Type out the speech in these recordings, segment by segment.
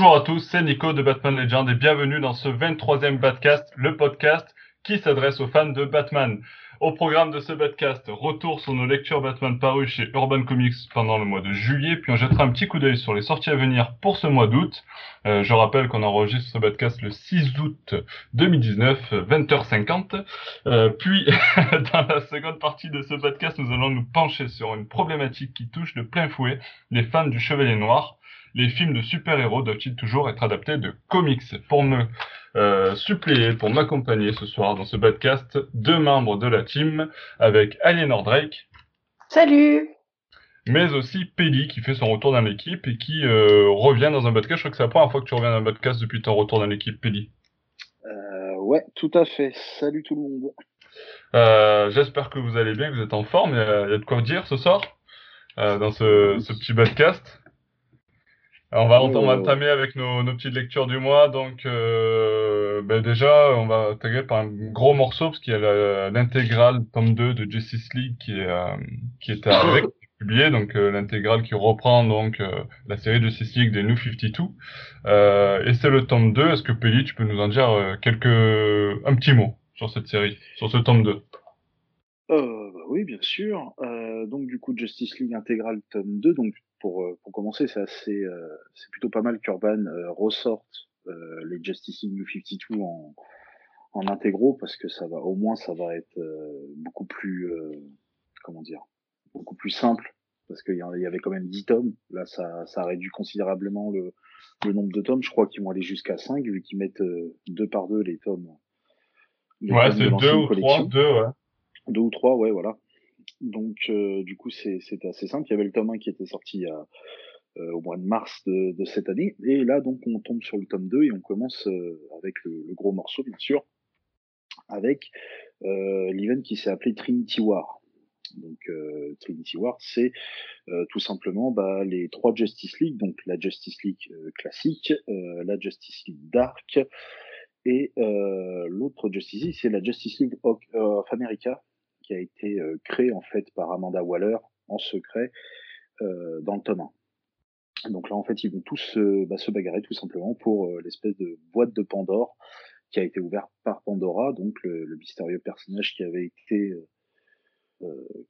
Bonjour à tous, c'est Nico de Batman Legend et bienvenue dans ce 23e Batcast, le podcast qui s'adresse aux fans de Batman. Au programme de ce Batcast, retour sur nos lectures Batman parues chez Urban Comics pendant le mois de juillet, puis on jettera un petit coup d'œil sur les sorties à venir pour ce mois d'août. Euh, je rappelle qu'on enregistre ce Batcast le 6 août 2019, 20h50. Euh, puis, dans la seconde partie de ce Batcast, nous allons nous pencher sur une problématique qui touche de plein fouet les fans du Chevalier Noir les films de super-héros doivent-ils toujours être adaptés de comics Pour me euh, suppléer, pour m'accompagner ce soir dans ce podcast, deux membres de la team avec Aliénor Drake. Salut mais aussi Pelli qui fait son retour dans l'équipe et qui euh, revient dans un podcast. Je crois que c'est la première fois que tu reviens dans un podcast depuis ton retour dans l'équipe, Pelli. Euh, ouais, tout à fait. Salut tout le monde. Euh, j'espère que vous allez bien, que vous êtes en forme. Il y a, de quoi dire ce soir dans ce, ce petit podcast on va, on va entamer avec nos, nos, petites lectures du mois. Donc, euh, ben déjà, on va attaquer par un gros morceau, parce qu'il y a l'intégrale tome 2 de Justice League qui, est, euh, qui était avec, publié, donc euh, l'intégrale qui reprend donc euh, la série Justice League des New 52. et c'est le tome 2. Est-ce que Pelli, tu peux nous en dire quelques, un petit mot sur cette série, sur ce tome 2 euh, bah oui, bien sûr. donc du coup, Justice League intégrale tome 2, donc pour, euh, pour commencer, c'est assez, euh, c'est plutôt pas mal qu'Urban euh, ressorte les Justice League New 52 en, en intégraux parce que ça va, au moins, ça va être beaucoup plus, comment dire, beaucoup plus simple parce qu'il y avait quand même 10 tomes. Là, ça, ça réduit considérablement le, le nombre de tomes. Je crois qu'ils vont aller jusqu'à 5 vu qu'ils mettent deux par deux les tomes. ouais, c'est deux ou trois, deux, ouais. Deux ou trois, ouais, voilà. Donc, euh, du coup, c'était assez simple. Il y avait le tome 1 qui était sorti euh, au mois de mars de, cette année. Et là, donc, on tombe sur le tome 2 et on commence euh, avec le, gros morceau, bien sûr, avec l'event qui s'est appelé Trinity War. Donc, Trinity War, c'est tout simplement bah, les trois Justice League, donc la Justice League classique, la Justice League Dark, et l'autre Justice League, c'est la Justice League of America, qui a été euh, créé en fait par Amanda Waller en secret euh, dans le tome 1. Donc là, en fait, ils vont tous bah, se bagarrer tout simplement pour euh, l'espèce de boîte de Pandore qui a été ouverte par Pandora, donc le, mystérieux personnage qui avait été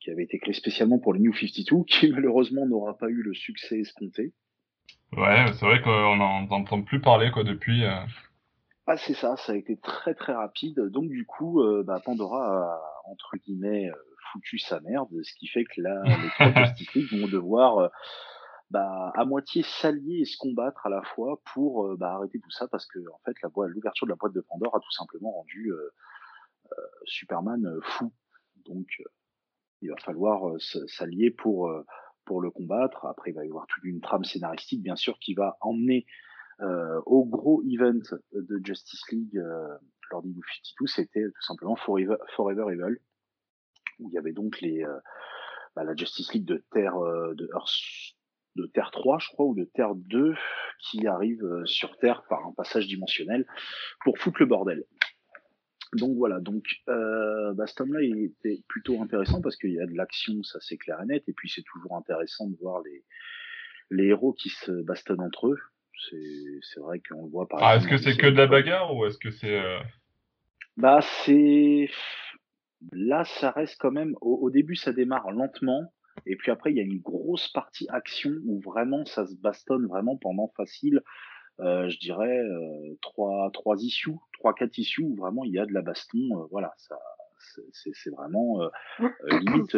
qui avait été créé spécialement pour le New 52, qui malheureusement n'aura pas eu le succès escompté. Ouais, c'est vrai qu'on n'en entend plus parler quoi depuis. Ah, c'est ça, ça a été très très rapide. Donc du coup, bah, Pandora a entre guillemets euh, foutu sa merde, ce qui fait que là, les trois Justice vont devoir euh, bah, à moitié s'allier et se combattre à la fois pour bah, arrêter tout ça parce que en fait, la l'ouverture de la boîte de Pandora a tout simplement rendu Superman fou. Donc il va falloir s'allier pour pour le combattre. Après, il va y avoir toute une trame scénaristique, bien sûr, qui va emmener euh, au gros event de Justice League euh, lors du 52, c'était tout simplement Forever, Evil, où il y avait donc euh, bah, la Justice League de Terre, de Earth, de Terre 3, je crois, ou de Terre 2, qui arrive sur Terre par un passage dimensionnel pour foutre le bordel. Donc voilà, donc euh, ce tome-là il était plutôt intéressant parce qu'il y a de l'action, ça c'est clair et net, et puis c'est toujours intéressant de voir les héros qui se bastonnent entre eux. C'est vrai qu'on le voit par ah, Est-ce que c'est que de la bagarre ou est-ce que c'est. Euh bah, c'est. Là, ça reste quand même. Au, début, ça démarre lentement. Et puis après, il y a une grosse partie action où vraiment ça se bastonne vraiment pendant facile, euh, je dirais, euh, trois, trois issues, trois, quatre issues où vraiment il y a de la baston. Euh, voilà, ça, c'est vraiment limite.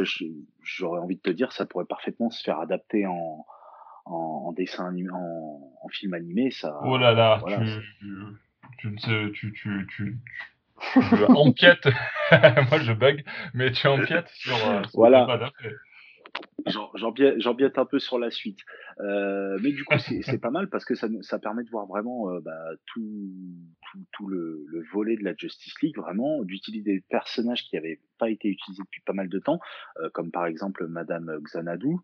J'aurais envie de te dire, ça pourrait parfaitement se faire adapter en, en, dessin animé, en, film animé, ça. Oh là là, tu, tu, tu, tu, tu, tu enquêtes. Moi, je bug, mais tu enquêtes sur. Euh, voilà. J'embiète un peu sur la suite. Euh, mais du coup, c'est pas mal parce que ça, ça permet de voir vraiment euh, bah, tout, tout, tout le, le, volet de la Justice League, vraiment, d'utiliser des personnages qui n'avaient pas été utilisés depuis pas mal de temps, euh, comme par exemple Madame Xanadu,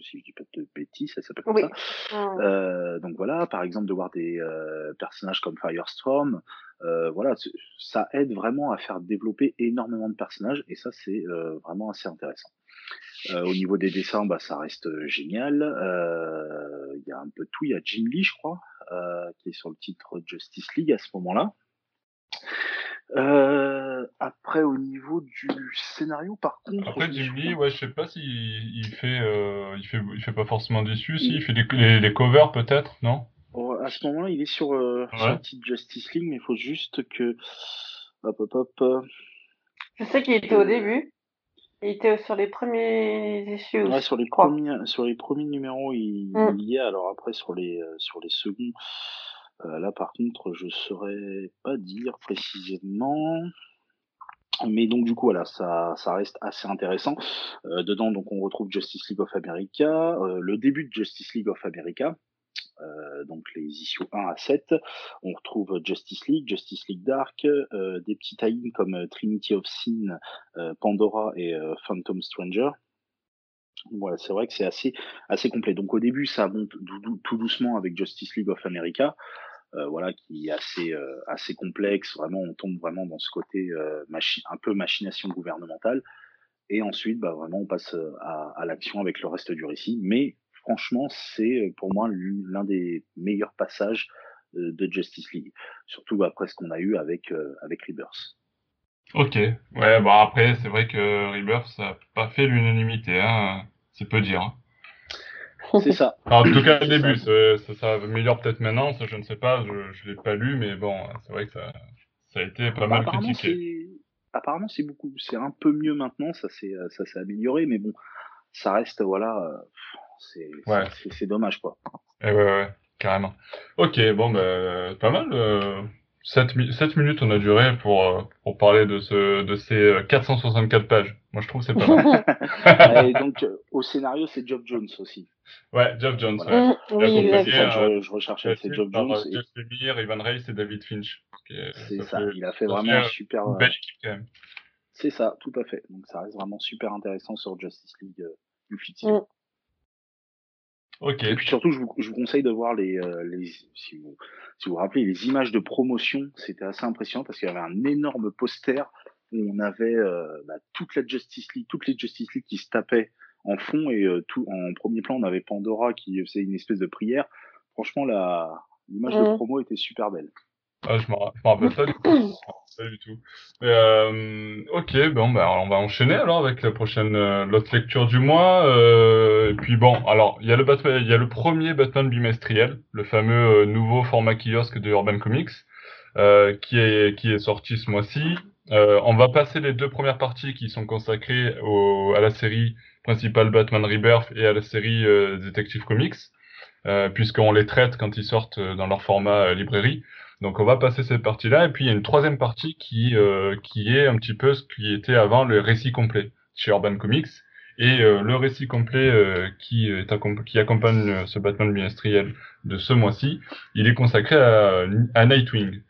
si je dis pas de bêtises, ça s'appelle comme ça. Mmh. Euh, donc voilà, par exemple, de voir des euh, personnages comme Firestorm, euh, voilà, ça aide vraiment à faire développer énormément de personnages et ça c'est vraiment assez intéressant. Au niveau des dessins, bah, ça reste génial. Il y a un peu de tout. Il y a Jim Lee, je crois, qui est sur le titre Justice League à ce moment-là. Euh, après, au niveau du scénario, par contre. Après, Jim Lee, ouais, je sais pas s'il il fait, euh, il fait, il fait pas forcément déçu. Si, il fait les, les, covers peut-être, non? À ce moment-là, il est sur, euh, sur Justice League, mais il faut juste que. Hop, hop, hop. Je sais qu'il était au début. Il était sur les premiers issues. Ouais, sur les premiers, sur les premiers numéros, il, mm. il y est. Alors après, sur les, euh, sur les seconds. Euh, là, par contre, je saurais pas dire précisément. Mais donc du coup voilà, ça, ça reste assez intéressant. Euh, dedans donc on retrouve Justice League of America, euh, le début de Justice League of America, donc les issues 1 à 7. On retrouve Justice League, Justice League Dark, des petits tie comme Trinity of Sin, Pandora et Phantom Stranger. Voilà, c'est vrai que c'est assez, assez complet. Donc au début, ça monte tout doucement avec Justice League of America, euh, voilà, qui est assez, euh, assez complexe. Vraiment, on tombe vraiment dans ce côté euh, un peu machination gouvernementale. Et ensuite, bah, vraiment, on passe à, l'action avec le reste du récit. Mais franchement, c'est pour moi l'un des meilleurs passages de Justice League, surtout après ce qu'on a eu avec, avec Rebirth. Ok, ouais, bah après, c'est vrai que Rebirth, n'a pas fait l'unanimité. Hein c'est peu dire. Hein. C'est ça. en tout cas, au début, ça, ça, améliore peut-être maintenant, ça je ne sais pas, je ne l'ai pas lu, mais bon, c'est vrai que ça, ça a été pas mal critiqué. Apparemment, c'est beaucoup, c'est un peu mieux maintenant, ça s'est, ça s'est amélioré, mais bon, ça reste, voilà, c'est, c'est, dommage, quoi. Et ouais, ouais, carrément. Ok, bon, bah, pas mal. Euh, 7, minutes on a duré pour, euh, pour parler de, ce, de ces 464 euh, pages. Moi, je trouve que c'est pas mal. Et donc, euh, au scénario, c'est Job Jones aussi. Ouais, Job Jones. Ouais. Mmh, oui, je, je, recherchais, c'est Job Jones. Et... Jeff Lemire, Ivan Reis et David Finch. C'est ça, il a fait vraiment un super. Une belle équipe quand même. C'est ça, tout à fait. Donc, ça reste vraiment super intéressant sur Justice League euh, du fictif. Et puis surtout, je vous, je vous conseille de voir les, euh, les si, vous, si vous vous rappelez, les images de promotion. C'était assez impressionnant parce qu'il y avait un énorme poster où on avait euh, bah, toute la Justice League, toutes les Justice League qui se tapaient en fond et euh, tout en premier plan, on avait Pandora qui faisait une espèce de prière. Franchement, la l'image de promo était super belle. Ah, je m'en rappelle pas du tout. Pas du tout. Euh, ok, bon, bah, on va enchaîner alors avec la prochaine, euh, l'autre lecture du mois. Euh, et puis bon, alors il y a le Batman, il y a le premier Batman bimestriel, le fameux euh, nouveau format kiosque de Urban Comics, euh, qui est qui est sorti ce mois-ci. on va passer les deux premières parties qui sont consacrées au, à la série principale Batman Rebirth et à la série Detective Comics, puisqu'on les traite quand ils sortent dans leur format librairie. Donc on va passer cette partie-là, et puis il y a une troisième partie qui, euh, qui est un petit peu ce qui était avant le récit complet chez Urban Comics. Et euh, le récit complet euh, qui, est qui accompagne ce Batman bimestriel de ce mois-ci, il est consacré à, à Nightwing.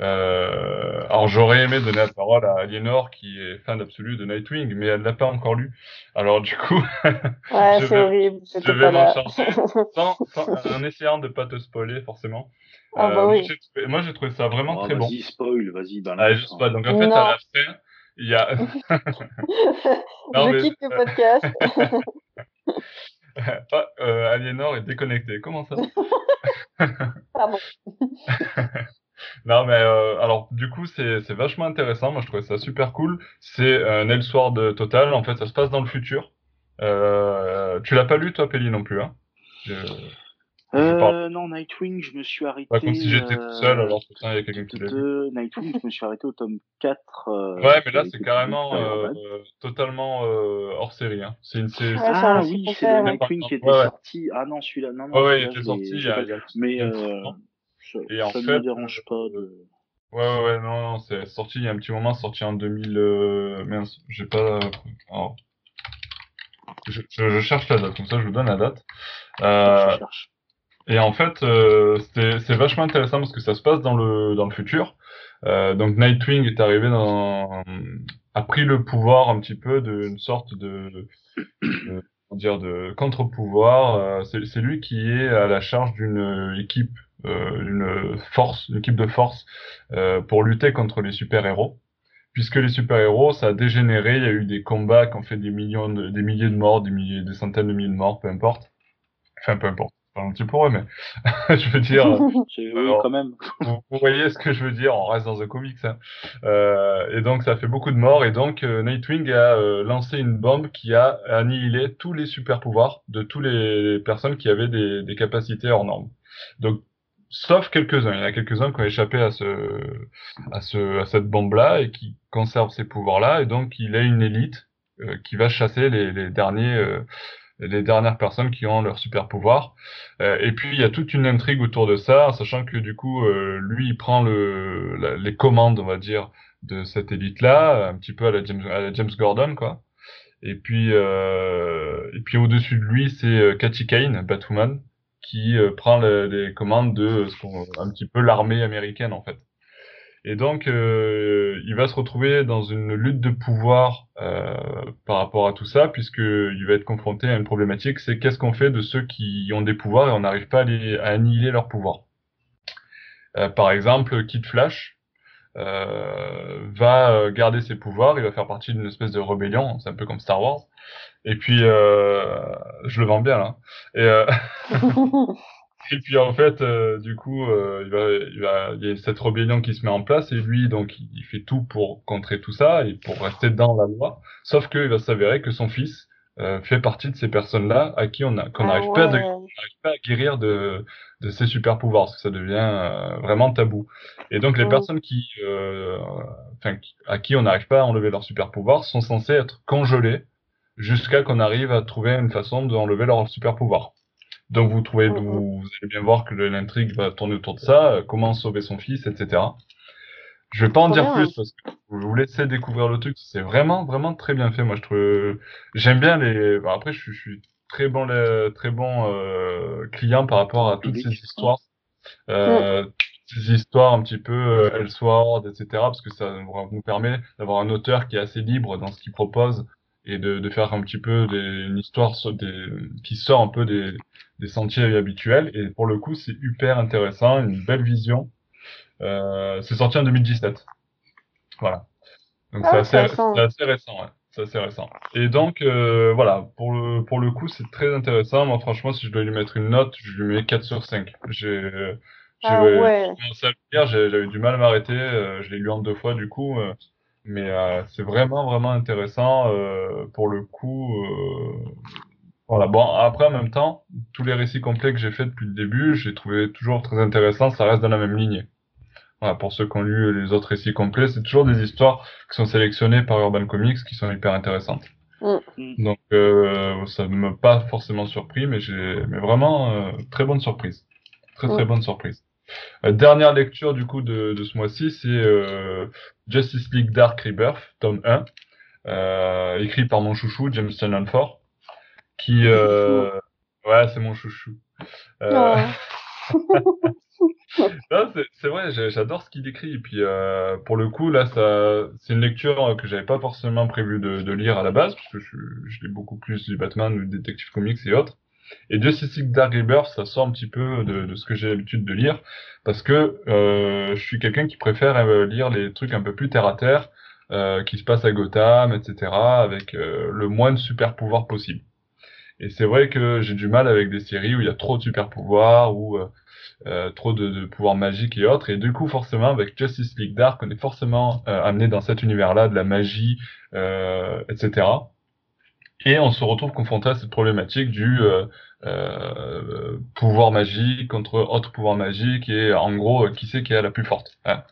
alors j'aurais aimé donner la parole à Aliénor qui est fan absolu de Nightwing, mais elle l'a pas encore lu. Alors du coup, ouais, c'est horrible. Je vais m'en charger sans, en essayant de pas te spoiler forcément. Ah bah euh, oui. Moi, j'ai trouvé ça vraiment oh, très bon. Vas-y, spoil, vas-y, balance. Spoil. Donc, en fait, à la fin, il y a. non, je quitte le podcast. ah, euh, Aliénor est déconnecté. Comment ça Pardon. non, mais euh, alors, du coup, c'est vachement intéressant. Moi, je trouvais ça super cool. C'est un Elseworld total. En fait, ça se passe dans le futur. Euh, tu l'as pas lu, toi, Pelli, non plus, hein? Je... Euh, non, Nightwing, je me suis arrêté. Pas comme si j'étais tout seul, alors que il y a quelqu'un qui l'a vu. Nightwing, je me suis arrêté au tome 4. Euh, ouais, mais là, c'est carrément euh, totalement euh, hors série. Hein. C'est une série. Ah, oui, c'est le Nightwing qui était ouais, sorti. Ah non, celui-là, non, non. Ouais, il était sorti il y a. Mais euh, ça, Et en ça fait, me dérange pas de. Ouais, ouais, ouais, non, non, c'est sorti il y a un petit moment, sorti en 2000. Euh... Mince, j'ai pas. Oh. Je, je, je, cherche la date, comme ça je vous donne la date. Euh, je cherche. Et en fait, euh, c'est vachement intéressant parce que ça se passe dans le, dans le futur. Euh, donc Nightwing est arrivé dans, a pris le pouvoir un petit peu d'une sorte de, de dire de contre-pouvoir. Euh, c'est lui qui est à la charge d'une équipe, euh, une force, une équipe de force euh, pour lutter contre les super-héros. Puisque les super-héros, ça a dégénéré, il y a eu des combats qui ont fait des millions, de, des milliers de morts, des milliers, des centaines de milliers de morts, peu importe. Enfin, peu importe gentil pour eux, mais je veux dire, quand même. vous, vous voyez ce que je veux dire, on reste dans un comics. Hein. Euh, et donc ça fait beaucoup de morts, et donc euh, Nightwing a euh, lancé une bombe qui a annihilé tous les super pouvoirs de toutes les personnes qui avaient des, des capacités hors normes. Donc sauf quelques-uns, il y en a quelques-uns qui ont échappé à ce à ce à cette bombe-là et qui conservent ces pouvoirs-là, et donc il a une élite euh, qui va chasser les, les derniers euh, les dernières personnes qui ont leur super pouvoir. Euh, et puis il y a toute une intrigue autour de ça, sachant que du coup euh, lui il prend le les commandes, on va dire, de cette élite-là, un petit peu à la James, à la James Gordon quoi. Et puis euh, et puis au-dessus de lui c'est euh, Katy Kane, Batwoman, qui euh, prend le- les commandes de ce un petit peu l'armée américaine en fait. Et donc, euh, il va se retrouver dans une lutte de pouvoir euh, par rapport à tout ça, puisque il va être confronté à une problématique, c'est qu'est-ce qu'on fait de ceux qui ont des pouvoirs et on n'arrive pas à, les- à annihiler leurs pouvoirs. Euh, par exemple, Kid Flash euh, va euh, garder ses pouvoirs, il va faire partie d'une espèce de rébellion, c'est un peu comme Star Wars. Et puis, euh, je le vends bien là. Et, euh, et puis en fait, euh, du coup, euh, il, va, il, va, il y a cette rébellion qui se met en place et lui, donc, il, fait tout pour contrer tout ça et pour rester dans la loi. Sauf qu'il va s'avérer que son fils euh, fait partie de ces personnes-là à qui on a qu'on Ah n'arrive pas, ouais. à guérir de, de ces super pouvoirs, parce que ça devient euh, vraiment tabou. Et donc les Mm. personnes qui, euh, qui- à qui on n'arrive pas à enlever leur super pouvoir sont censées être congelées jusqu'à qu'on arrive à trouver une façon d'enlever leur super pouvoir. Donc vous trouvez, Mhm. vous, vous allez bien voir que l'intrigue va tourner autour de ça, euh, comment sauver son fils, etc. Je vais pas en dire bien. plus parce que je vous laisser découvrir le truc. C'est vraiment, vraiment très bien fait. Moi, je trouve, j'aime bien les. bon, après, je, suis- je suis très bon, très bon euh, client par rapport à toutes ces histoires, euh, toutes ces histoires un petit peu euh, Elseworld, etc. Parce que ça nous permet d'avoir un auteur qui est assez libre dans ce qu'il propose et de, de faire un petit peu des, une histoire so- des, qui sort un peu des, des sentiers habituels. Et pour le coup, c'est hyper intéressant, une belle vision. Euh, c'est sorti en 2017. Voilà. Donc Ah, c'est assez, assez récent, ouais. C'est assez récent. Et donc euh, voilà, pour le pour le coup, c'est très intéressant. Moi, franchement, si je dois lui mettre une note, je lui mets 4 sur 5. J'ai j'ai Ah ouais. commencé à le lire, j'avais du mal à m'arrêter. euh, je l'ai lu en deux fois du coup, euh, mais euh, c'est vraiment vraiment intéressant euh, pour le coup. euh, voilà. Bon, après en même temps, tous les récits complets que j'ai fait depuis le début, j'ai trouvé toujours très intéressant. Ça reste dans la même lignée. Voilà, pour ceux qui ont lu les autres récits complets, c'est toujours des histoires qui sont sélectionnées par Urban Comics qui sont hyper intéressantes. Mm. Donc ça ne m'a pas forcément surpris, mais j'ai mais vraiment très bonne surprise. Très très bonne surprise. Euh, dernière lecture du coup de, de ce mois-ci, c'est euh, Justice League Dark Rebirth, tome 1, euh, écrit par mon chouchou, James Tynion Ford, qui... Ouais, c'est mon chouchou. Oh. c'est- vrai, j'adore ce qu'il écrit. Et puis, euh, pour le coup, là, ça, c'est une lecture que j'avais pas forcément prévu de, de lire à la base, parce que je, je lis beaucoup plus du Batman, du Detective Comics et autres. Et Justice League Dark Rebirth, ça sort un petit peu de, de ce que j'ai l'habitude de lire, parce que euh, je suis quelqu'un qui préfère euh, lire les trucs un peu plus terre à terre, euh, qui se passent à Gotham, etc., avec le moins de super pouvoirs possible. Et c'est vrai que j'ai du mal avec des séries où il y a trop de super pouvoirs, ou euh, trop de, de pouvoirs magiques et autres. Et du coup, forcément, avec Justice League Dark, on est forcément euh, amené dans cet univers-là, de la magie, etc. Et on se retrouve confronté à cette problématique du euh, euh, pouvoir magique contre autre pouvoir magique et en gros euh, qui c'est qui est la plus forte, hein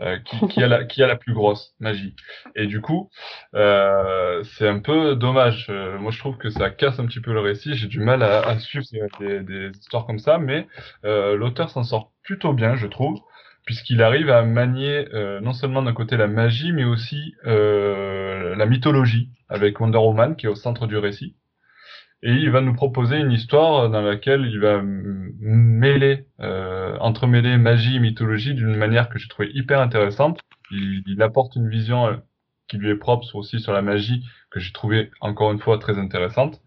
Euh, qui, qui a la qui a la plus grosse magie. Et du coup, euh, c'est un peu dommage. Euh, moi, je trouve que ça casse un petit peu le récit. J'ai du mal à, à suivre des, des histoires comme ça, mais l'auteur s'en sort plutôt bien, je trouve, puisqu'il arrive à manier euh, non seulement d'un côté la magie, mais aussi euh, la mythologie, avec Wonder Woman qui est au centre du récit. Et il va nous proposer une histoire dans laquelle il va mêler, euh, entremêler magie et mythologie d'une manière que j'ai trouvé hyper intéressante. Il, il apporte une vision euh, qui lui est propre aussi sur la magie que j'ai trouvé encore une fois très intéressante.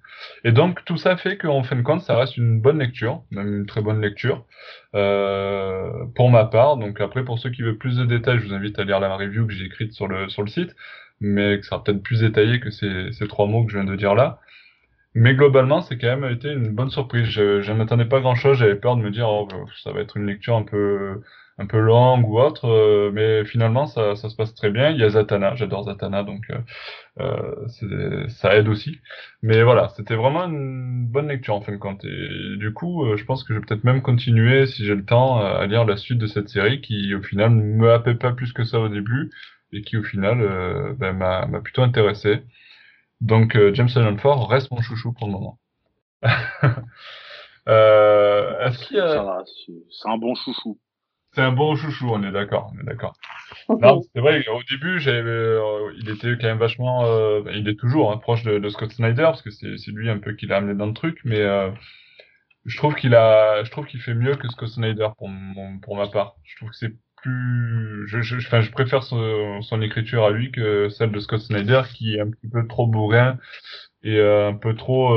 Et donc tout ça fait qu'en fin de compte, ça reste une bonne lecture, même une très bonne lecture euh, pour ma part. Donc après, pour ceux qui veulent plus de détails, je vous invite à lire la review que j'ai écrite sur le sur le site, mais que ça sera peut-être plus détaillé que ces, ces trois mots que je viens de dire là. Mais globalement, c'est quand même été une bonne surprise. Je, je m'attendais pas grand chose. J'avais peur de me dire, oh, ça va être une lecture un peu, un peu longue ou autre. euh, mais finalement, ça, ça se passe très bien. Il y a Zatanna. J'adore Zatanna, donc euh, euh, c'est- ça aide aussi. Mais voilà, c'était vraiment une bonne lecture en fin de compte. Et du coup, euh, je pense que je vais peut-être même continuer, si j'ai le temps, à lire la suite de cette série qui, au final, ne me happait pas plus que ça au début et qui, au final, euh, ben, m'a plutôt intéressé. Donc, euh, James Allen reste mon chouchou pour le moment. euh, y Ça a... c'est c'est un bon chouchou. C'est un bon chouchou, on est d'accord, on est d'accord. Non, c'est vrai, au début, j'avais, euh, il était quand même vachement, euh, il est toujours hein, proche de, de Scott Snyder, parce que c'est lui un peu qui l'a amené dans le truc, mais euh, je trouve qu'il a, je trouve qu'il fait mieux que Scott Snyder pour mon, pour ma part. Je trouve que c'est plus, je, je, enfin, je préfère son, son écriture à lui que celle de Scott Snyder, qui est un petit peu trop bourrin et euh, un peu trop,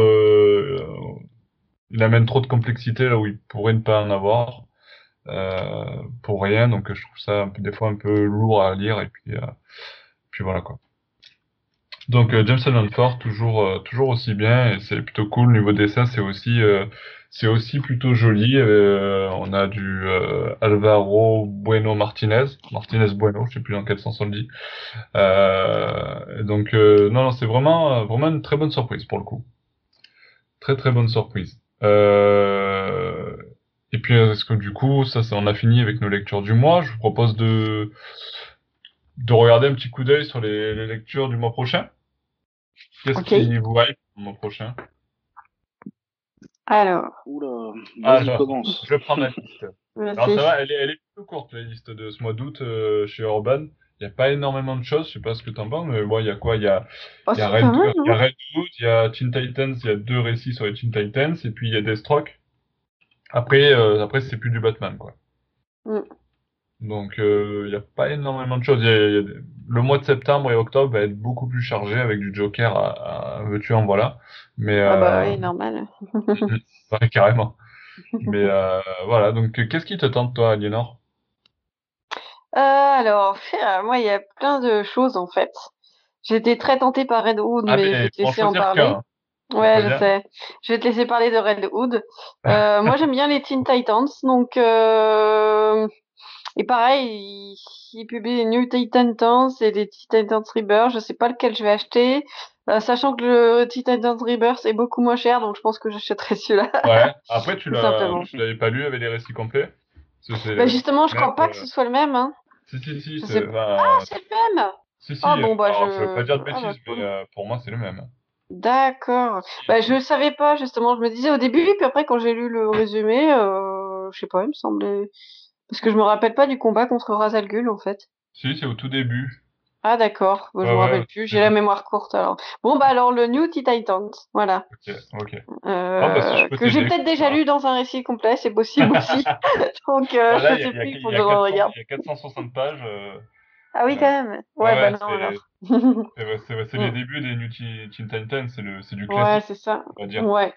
il amène trop de complexité là où il pourrait ne pas en avoir pour rien. Donc je trouve ça des fois un peu lourd à lire et puis, euh, puis voilà quoi. Donc euh, James Allen Ford toujours euh, toujours aussi bien et c'est plutôt cool. Niveau dessin c'est aussi euh, c'est aussi plutôt joli. Euh, on a du euh, Alvaro Bueno Martinez, Martinez Bueno, je sais plus dans quel sens on le dit. Euh, donc euh, non non c'est vraiment vraiment une très bonne surprise pour le coup. Très très bonne surprise. Euh, et puis, est-ce que du coup, ça, ça, on a fini avec nos lectures du mois? Je vous propose de, de regarder un petit coup d'œil sur les, les lectures du mois prochain. Qu'est-ce qui vous hype le mois prochain? Alors, Oula, Ah, commence. Je prends ma liste. Alors, ça va, elle est, elle est plutôt courte, la liste de ce mois d'août euh, chez Urban. Il n'y a pas énormément de choses, je sais pas ce que t'en penses, mais moi, il y a quoi? Il y a, Oh, il y a c'est Red, pas mal, il y a non Red Hood, il y a Teen Titans, il y a deux récits sur les Teen Titans, et puis il y a Deathstroke. Après, euh, après c'est plus du Batman, quoi. Mm. Donc, euh, il n'y a pas énormément de choses. Il y a- il y a des- Le mois de septembre et octobre va être beaucoup plus chargé avec du Joker à, à veux-tu en voilà. Mais Ah bah euh, oui, normal. ouais, carrément. Mais euh, voilà. Donc, euh, qu'est-ce qui te tente toi, Aliénor? Euh, alors, euh, moi, il y a plein de choses en fait. J'étais très tentée par Red Hood, Ah, mais je mais vais te laisser en parler. Ouais, je sais. Je vais te laisser parler de Red Hood. Euh, moi, j'aime bien les Teen Titans, donc euh... et pareil, ils, ils publient les New Titans et les Teen Titans Rebirth. Je sais pas lequel je vais acheter, euh, sachant que le Teen Titans Rebirth est beaucoup moins cher, donc je pense que j'achèterai celui-là. Ouais. Après, tu l'avais pas lu avec les récits complets? Bah justement, je crois pas que ce soit le même. Hein. Si, si, si, sais bah, Ah, c'est le même. si, si, Ah bon, bah, alors, je- je veux pas dire de ah, bah, bêtises, mais pour moi, c'est le même. D'accord. Bah, je le savais pas, justement. Je me disais au début, puis après, quand j'ai lu le résumé, euh, je sais pas, il me semblait. Parce que je me rappelle pas du combat contre Ra's al Ghul, en fait. Si, c'est au tout début. Ah, d'accord. Bah, je Ouais, me ouais, rappelle plus. J'ai la mémoire courte, alors. Bon, bah, alors, le New Titans. Voilà. Ok, ok. Euh, Ah, bah, si je peux que j'ai peut-être déjà lu dans un récit complet, c'est possible aussi. Donc, euh, Voilà, je sais il y a- plus, il faut que je 400 regarde. il y a 460 pages. Ah oui, Ouais. quand même. Ouais, ouais, bah non, c'est- alors. c'est ouais, Mm. les débuts des New Teen Titans, c'est le, c'est du Ouais, classique, c'est ça. on va dire. Ouais.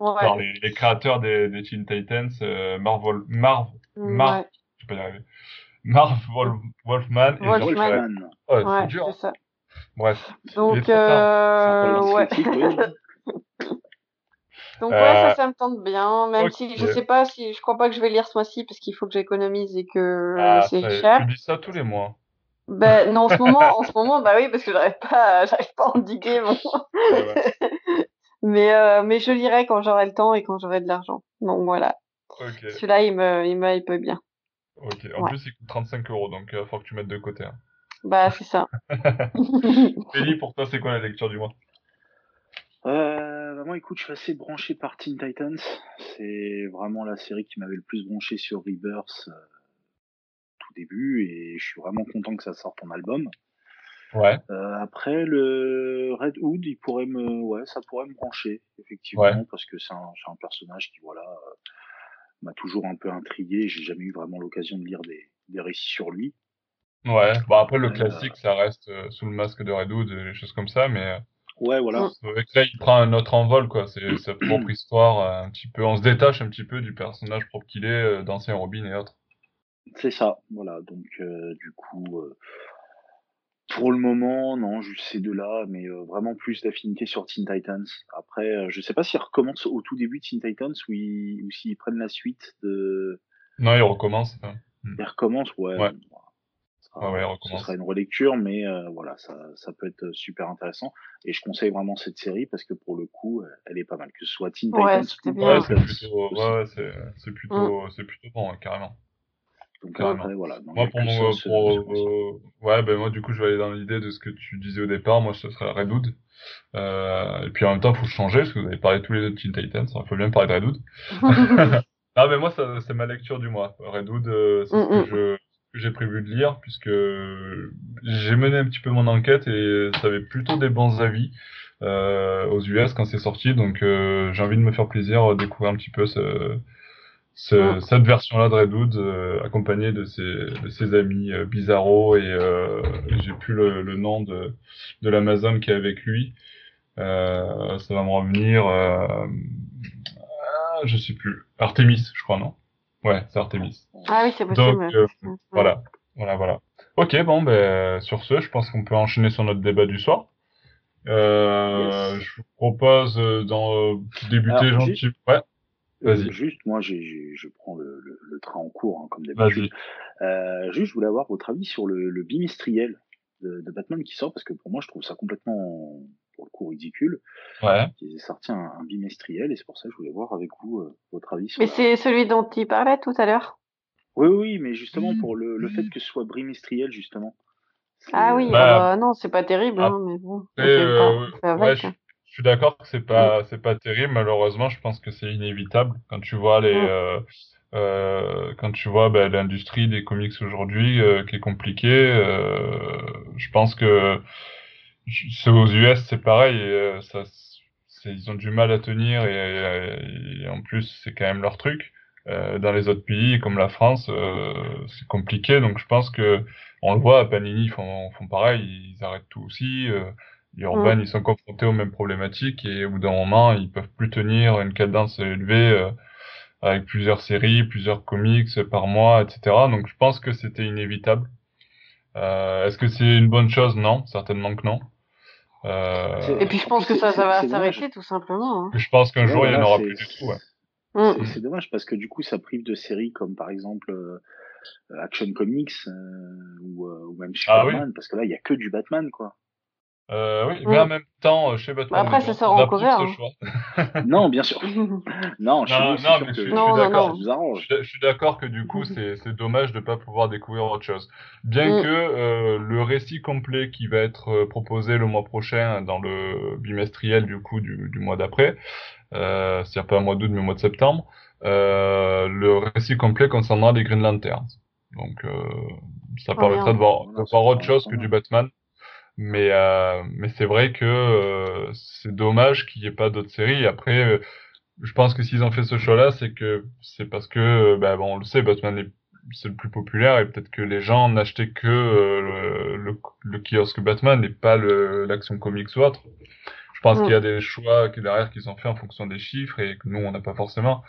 Ouais. Par les, les créateurs des, des Teen Titans, euh, Marvel, Marv, Marv, Ouais. je peux y arriver. Marv Wolf- Wolfman et George Wolfman. Oh, c'est Ouais, dur. c'est ça. Bref. Donc, euh, ouais. Donc, ouais, Euh, ça, ça me tente bien. Même si je sais pas si, je crois pas que je vais lire ce mois-ci parce qu'il faut que j'économise et que Ah, c'est ça, cher. tu dis ça tous les mois. Ben, non, en ce moment, en ce moment, bah oui, parce que j'arrive pas, j'arrive pas à endiguer mon. Mais, euh, mais je lirai quand j'aurai le temps et quand j'aurai de l'argent. Donc, voilà. Celui-là, il me, il me hype bien. ok. En Ouais. plus, il coûte 35 euros, donc il faut que tu mettes de côté. hein. Bah, c'est ça. Ellie, pour toi, c'est quoi la lecture du mois? Euh, bah moi, écoute, je suis assez branché par Teen Titans. C'est vraiment la série qui m'avait le plus branché sur Rebirth euh, tout début, et je suis vraiment content que ça sorte en album. Ouais, Euh, après, le Red Hood, il pourrait me, ouais, ça pourrait me brancher, effectivement, Ouais. parce que c'est un, personnage qui, voilà, euh, m'a toujours un peu intrigué. J'ai jamais eu vraiment l'occasion de lire des, des récits sur lui. ouais. Bon, après, le Ouais, classique, ça reste euh, sous le masque de Red Hood, des choses comme ça, mais Ouais, voilà. Là, il prend un autre envol, quoi. C'est sa propre histoire, euh, un petit peu. On se détache un petit peu du personnage propre qu'il est, euh, d'ancien Robin et autres. C'est ça, voilà. Donc, euh, du coup, euh, Pour le moment, non, juste ces deux-là, mais vraiment plus d'affinité sur Teen Titans. Après, je sais pas s'ils recommencent au tout début de Teen Titans ou, ou s'ils prennent la suite de. Non, ils recommencent. Hein. Hmm. Ils recommencent, ouais. ouais. ouais, ce sera une relecture, mais voilà, ça, ça peut être super intéressant. Et je conseille vraiment cette série parce que pour le coup, elle est pas mal. Que ce soit Teen Titans ou ouais, c'est plutôt, ouais, c'est plutôt, c'est plutôt bon, carrément. Donc après, voilà. Moi, pour mon, pour, ouais, ben moi, du coup, je vais aller dans l'idée de ce que tu disais au départ. Moi, ce serait Redwood. Euh, et puis en même temps, il faut changer, parce que vous avez parlé tous les deux de Teen Titans. Il faut bien parler de Redwood. ah, mais moi, c'est ma lecture du mois. Redwood, euh, c'est ce que mm, mm. je j'ai prévu de lire puisque j'ai mené un petit peu mon enquête et ça avait plutôt des bons avis euh, aux US quand c'est sorti donc euh, j'ai envie de me faire plaisir découvrir un petit peu ce, ce, cette version-là de Redwood, euh, accompagné de ses, de ses amis euh, Bizarro et euh, j'ai plus le, le, nom de, de l'Amazon qui est avec lui. Euh, ça va me revenir. Euh, je sais plus. Artemis, je crois, non? Ouais, c'est Artemis. Ah oui, c'est possible. Donc, voilà, voilà, voilà. Ok, bon, ben sur ce, je pense qu'on peut enchaîner sur notre débat du soir. Euh, Je vous propose d'en débuter gentil. Ouais. Juste, moi, j'ai, je prends le, le, train en cours, hein, comme d'habitude. Euh, juste, je voulais avoir votre avis sur le, le bimestriel de, de, Batman qui sort, parce que pour moi, je trouve ça complètement, pour le coup, ridicule. Ouais. Ils aient sorti un, un, bimestriel, et c'est pour ça que je voulais voir avec vous euh, votre avis sur Mais c'est celui dont il parlait tout à l'heure Oui, oui, mais justement, pour le, le fait que ce soit bimestriel, justement. Ah oui, bah, euh, non, c'est pas terrible, hein, mais bon. Euh, ouais, je suis d'accord que c'est pas c'est pas terrible. Malheureusement je pense que c'est inévitable. Quand tu vois les euh, euh, quand tu vois ben, l'industrie des comics aujourd'hui euh, qui est compliquée euh, je pense que c'est aux US c'est pareil. Et, ça ils ont du mal à tenir et, et en plus c'est quand même leur truc. Dans les autres pays comme la France c'est compliqué. Donc je pense que on le voit Panini font font pareil. Ils arrêtent tout aussi Urban, ils sont confrontés aux mêmes problématiques et au bout d'un moment, ils peuvent plus tenir une cadence élevée euh, avec plusieurs séries, plusieurs comics par mois, etc. Donc je pense que c'était inévitable. Euh, Est-ce que c'est une bonne chose? Non, certainement que non. Euh... Et puis je pense que ça, ça va s'arrêter tout simplement. Hein. Je pense qu'un jour, il n'y en aura plus du tout. Ouais. Mm. C'est dommage parce que du coup, ça prive de séries comme par exemple euh, Action Comics euh, ou, ou, même ah Superman, parce que là, il y a que du Batman, quoi. Euh, oui, mais en même temps, euh, chez Batman, Après, ça sort en. Hein. non, bien sûr. non, je non, suis, non, mais je, suis d'accord. Je, suis d'accord que du coup, c'est dommage de pas pouvoir découvrir autre chose. Bien mm. que euh, le récit complet qui va être euh, proposé le mois prochain dans le bimestriel du coup du, du mois d'après, euh, c'est-à-dire pas mois d'août mais mois de septembre, euh, le récit complet concernera les Green Lanterns. Donc, euh, ça oh, permettra de voir, de voir autre chose que du Batman. Mais, euh, mais c'est vrai que euh, c'est dommage qu'il n'y ait pas d'autres séries. Après, euh, je pense que s'ils ont fait ce choix-là, c'est que c'est parce que, bah, bon, on le sait, Batman c'est le plus populaire et peut-être que les gens n'achetaient que le, le, le, kiosque Batman et pas l'action comics ou autre. Je pense qu'il y a mm. des choix qui derrière qui sont faits en fonction des chiffres et que nous on n'a pas forcément.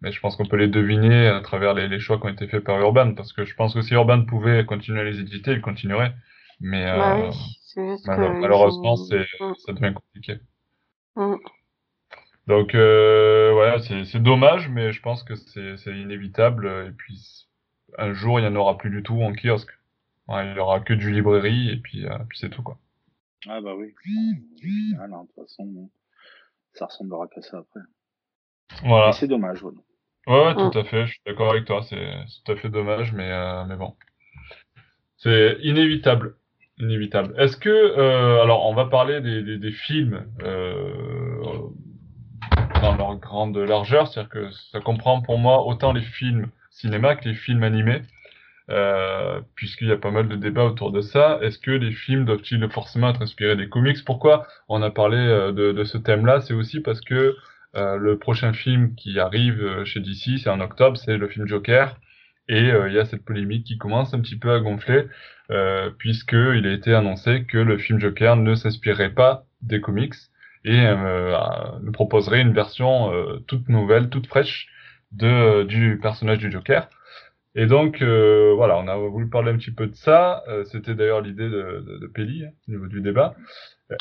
Mais je pense qu'on peut les deviner à travers les, les, choix qui ont été faits par Urban parce que je pense que si Urban pouvait continuer à les éditer, il continuerait. Mais malheureusement, c'est, mm. ça devient compliqué. Mm. Donc, euh, voilà, c'est dommage, mais je pense que c'est inévitable. Et puis, un jour, il n'y en aura plus du tout en kiosque. il n'y aura que du librairie, et puis, euh, puis c'est tout, quoi. Ah bah oui. Ah de toute façon, ça ressemblera qu'à ça après. Voilà. c'est dommage, voilà. Ouais, ouais, tout mm. à fait, je suis d'accord avec toi, c'est tout à fait dommage, mais, euh, mais bon. C'est inévitable inévitable. Est-ce que, euh, alors, on va parler des, films euh, dans leur grande largeur, c'est-à-dire que ça comprend pour moi autant les films cinéma que les films animés, euh, puisqu'il y a pas mal de débats autour de ça. Est-ce que les films doivent-ils forcément être inspirés des comics? Pourquoi on a parlé de, de ce thème-là? C'est aussi parce que le prochain film qui arrive chez DC, c'est en octobre, c'est le film Joker. Et euh, il y a cette polémique qui commence un petit peu à gonfler, euh, puisqu'il a été annoncé que le film Joker ne s'inspirerait pas des comics et euh, nous proposerait une version euh, toute nouvelle, toute fraîche de, du personnage du Joker. Et donc, euh, voilà, on a voulu parler un petit peu de ça. Euh, C'était d'ailleurs l'idée de, de, de Pelli, hein, au niveau du débat.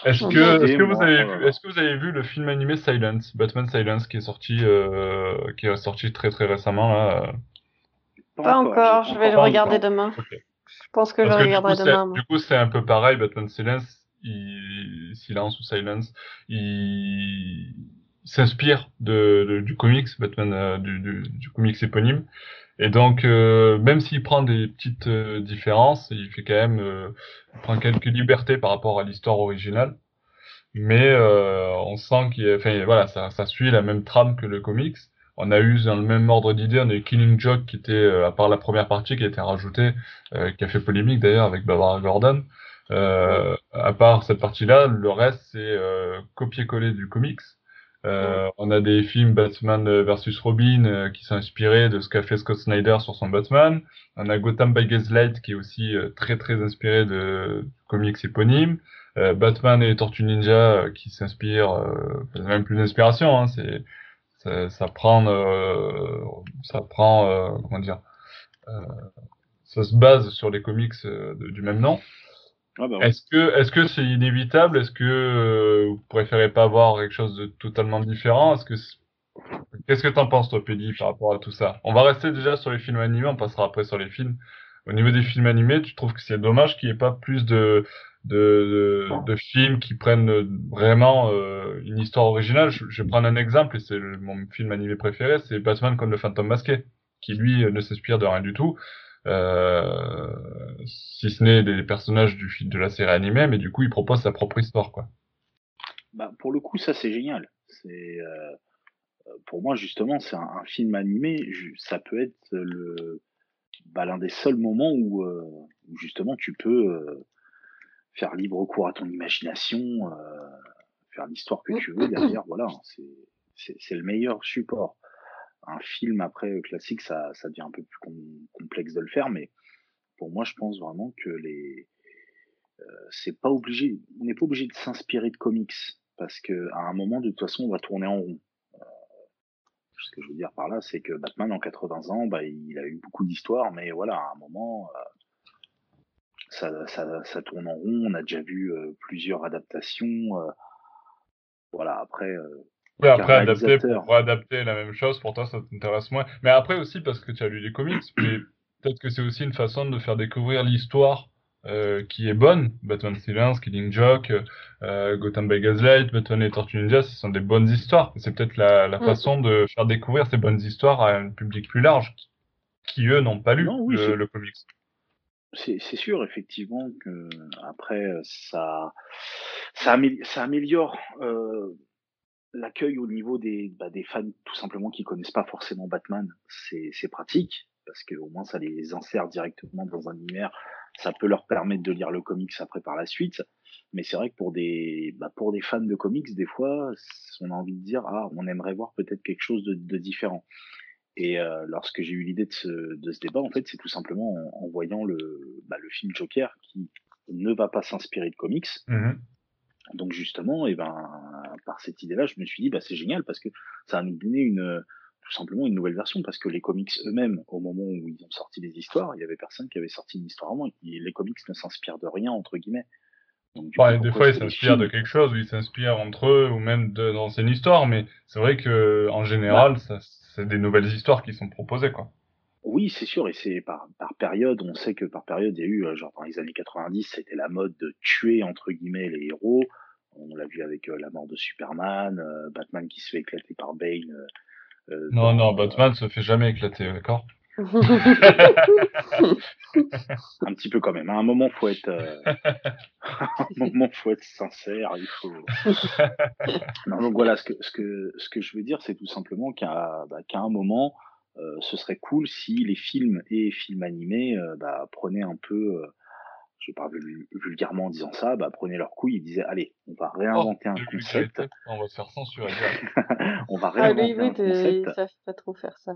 Est-ce que, vous avez vu, est-ce que vous avez vu le film animé Silence, Batman Silence, qui est sorti, euh, qui est sorti très très récemment là Pas, encore, je vais le regarder demain. Okay. Je pense que Parce je le regarderai demain. Du coup, c'est un peu pareil, Batman Silence, il, Silence ou Silence, il, s'inspire de, de, du comics Batman, euh, du, du, du comics éponyme. Et donc, euh, même s'il prend des petites euh, différences, il fait quand même euh, il prend quelques libertés par rapport à l'histoire originale. Mais euh, on sent qu'il, enfin voilà, ça, ça suit la même trame que le comics. On a eu dans le même ordre d'idée, on a eu Killing Joke qui était, à part la première partie qui a été rajoutée, qui a fait polémique d'ailleurs avec Barbara Gordon. à part cette partie-là, le reste c'est copier-coller du comics. Euh, on a des films Batman versus Robin euh, qui sont inspirés de ce qu'a fait Scott Snyder sur son Batman. On a Gotham by Gaslight qui est aussi euh, très très inspiré de comics éponymes. Batman et les Tortues Ninja qui s'inspirent, même plus d'inspiration, hein, c'est ça, prend, ça prend, comment dire, ça se base sur les comics du même nom. Ah bah est-ce que est-ce que c'est inévitable? Est-ce que euh, vous préférez pas voir quelque chose de totalement différent? Est-ce que qu'est-ce que t'en penses toi, par rapport à tout ça? On va rester déjà sur les films animés, on passera après sur les films. Au niveau des films animés, tu trouves que c'est dommage qu'il n'y ait pas plus de de, de, films qui prennent vraiment euh, une histoire originale. Je, je, vais prendre un exemple et c'est mon film animé préféré, c'est Batman contre le fantôme masqué, qui lui ne s'inspire de rien du tout. Euh, si ce n'est des personnages du film de la série animée, mais du coup il propose sa propre histoire quoi. Bah, pour le coup ça c'est génial. C'est euh, pour moi justement c'est un, un, film animé, ça peut être le bah, l'un des seuls moments où, euh, où justement tu peux euh, faire libre cours à ton imagination, euh, faire l'histoire que tu veux derrière. Voilà, c'est le meilleur support un film après euh, classique, ça, ça devient un peu plus complexe de le faire, mais pour moi, je pense vraiment que les euh, c'est pas obligé, on n'est pas obligé de s'inspirer de comics parce que à un moment, de toute façon, on va tourner en rond. Euh, ce que je veux dire par là, c'est que Batman en 80 ans, bah, il a eu beaucoup d'histoires, mais voilà, à un moment, ça, ça, ça, tourne en rond. On a déjà vu plusieurs adaptations. voilà, après, oui, après, adapter pour adapter la même chose, pour toi, ça t'intéresse moins. Mais après aussi, parce que tu as lu les comics, mais peut-être que c'est aussi une façon de faire découvrir l'histoire euh, qui est bonne. Batman Silence, Killing Joke, euh, Gotham by Gaslight, Batman et Tortue Ninja, ce sont des bonnes histoires. C'est peut-être la, la mm. façon de faire découvrir ces bonnes histoires à un public plus large, qui, eux n'ont pas lu le, le, comics. C'est sûr, effectivement, que après, ça, ça, ça améliore euh, l'accueil au niveau des, bah, des fans tout simplement qui connaissent pas forcément Batman, c'est pratique parce que au moins ça les insère directement dans un univers, ça peut leur permettre de lire le comics après par la suite. Mais c'est vrai que pour des bah, pour des fans de comics, des fois, on a envie de dire ah on aimerait voir peut-être quelque chose de, de différent. Et euh, lorsque j'ai eu l'idée de ce, de ce débat, en fait, c'est tout simplement en, voyant le, bah, le film Joker qui ne va pas s'inspirer de comics. Mmh donc justement, et eh ben, par cette idée-là, je me suis dit, bah, c'est génial parce que ça va nous donner une, tout simplement une nouvelle version parce que les comics eux-mêmes, au moment où ils ont sorti des histoires, il y avait personne qui avait sorti une histoire avant. les comics ne s'inspirent de rien entre guillemets. Donc, des fois, ils s'inspirent de quelque chose, ou ils s'inspirent entre eux, ou même d'anciennes histoires, mais c'est vrai que en général, bah c'est des nouvelles histoires qui sont proposées, quoi. Oui, c'est sûr, et c'est par, par période, on sait que par période, il y a eu, euh, genre dans les années 90, c'était la mode de tuer, entre guillemets, les héros. On l'a vu avec euh, la mort de Superman, euh, Batman qui se fait éclater par Bane. non, non, Batman se fait jamais éclater, d'accord? Un petit peu quand même. À un moment, faut être, à un moment, faut être sincère. Il faut. non, donc voilà, ce que, ce que, ce que je veux dire, c'est tout simplement qu'à, bah, qu'à un moment, euh, ce serait cool si les films et films animés euh, bah, prenaient un peu, euh, je parle vulgairement en disant ça, bah, prenaient leur couille et disaient allez, on va réinventer oh, un concept. On va se faire censurer. on va ah, réinventer un concept. Ça fait pas trop faire ça.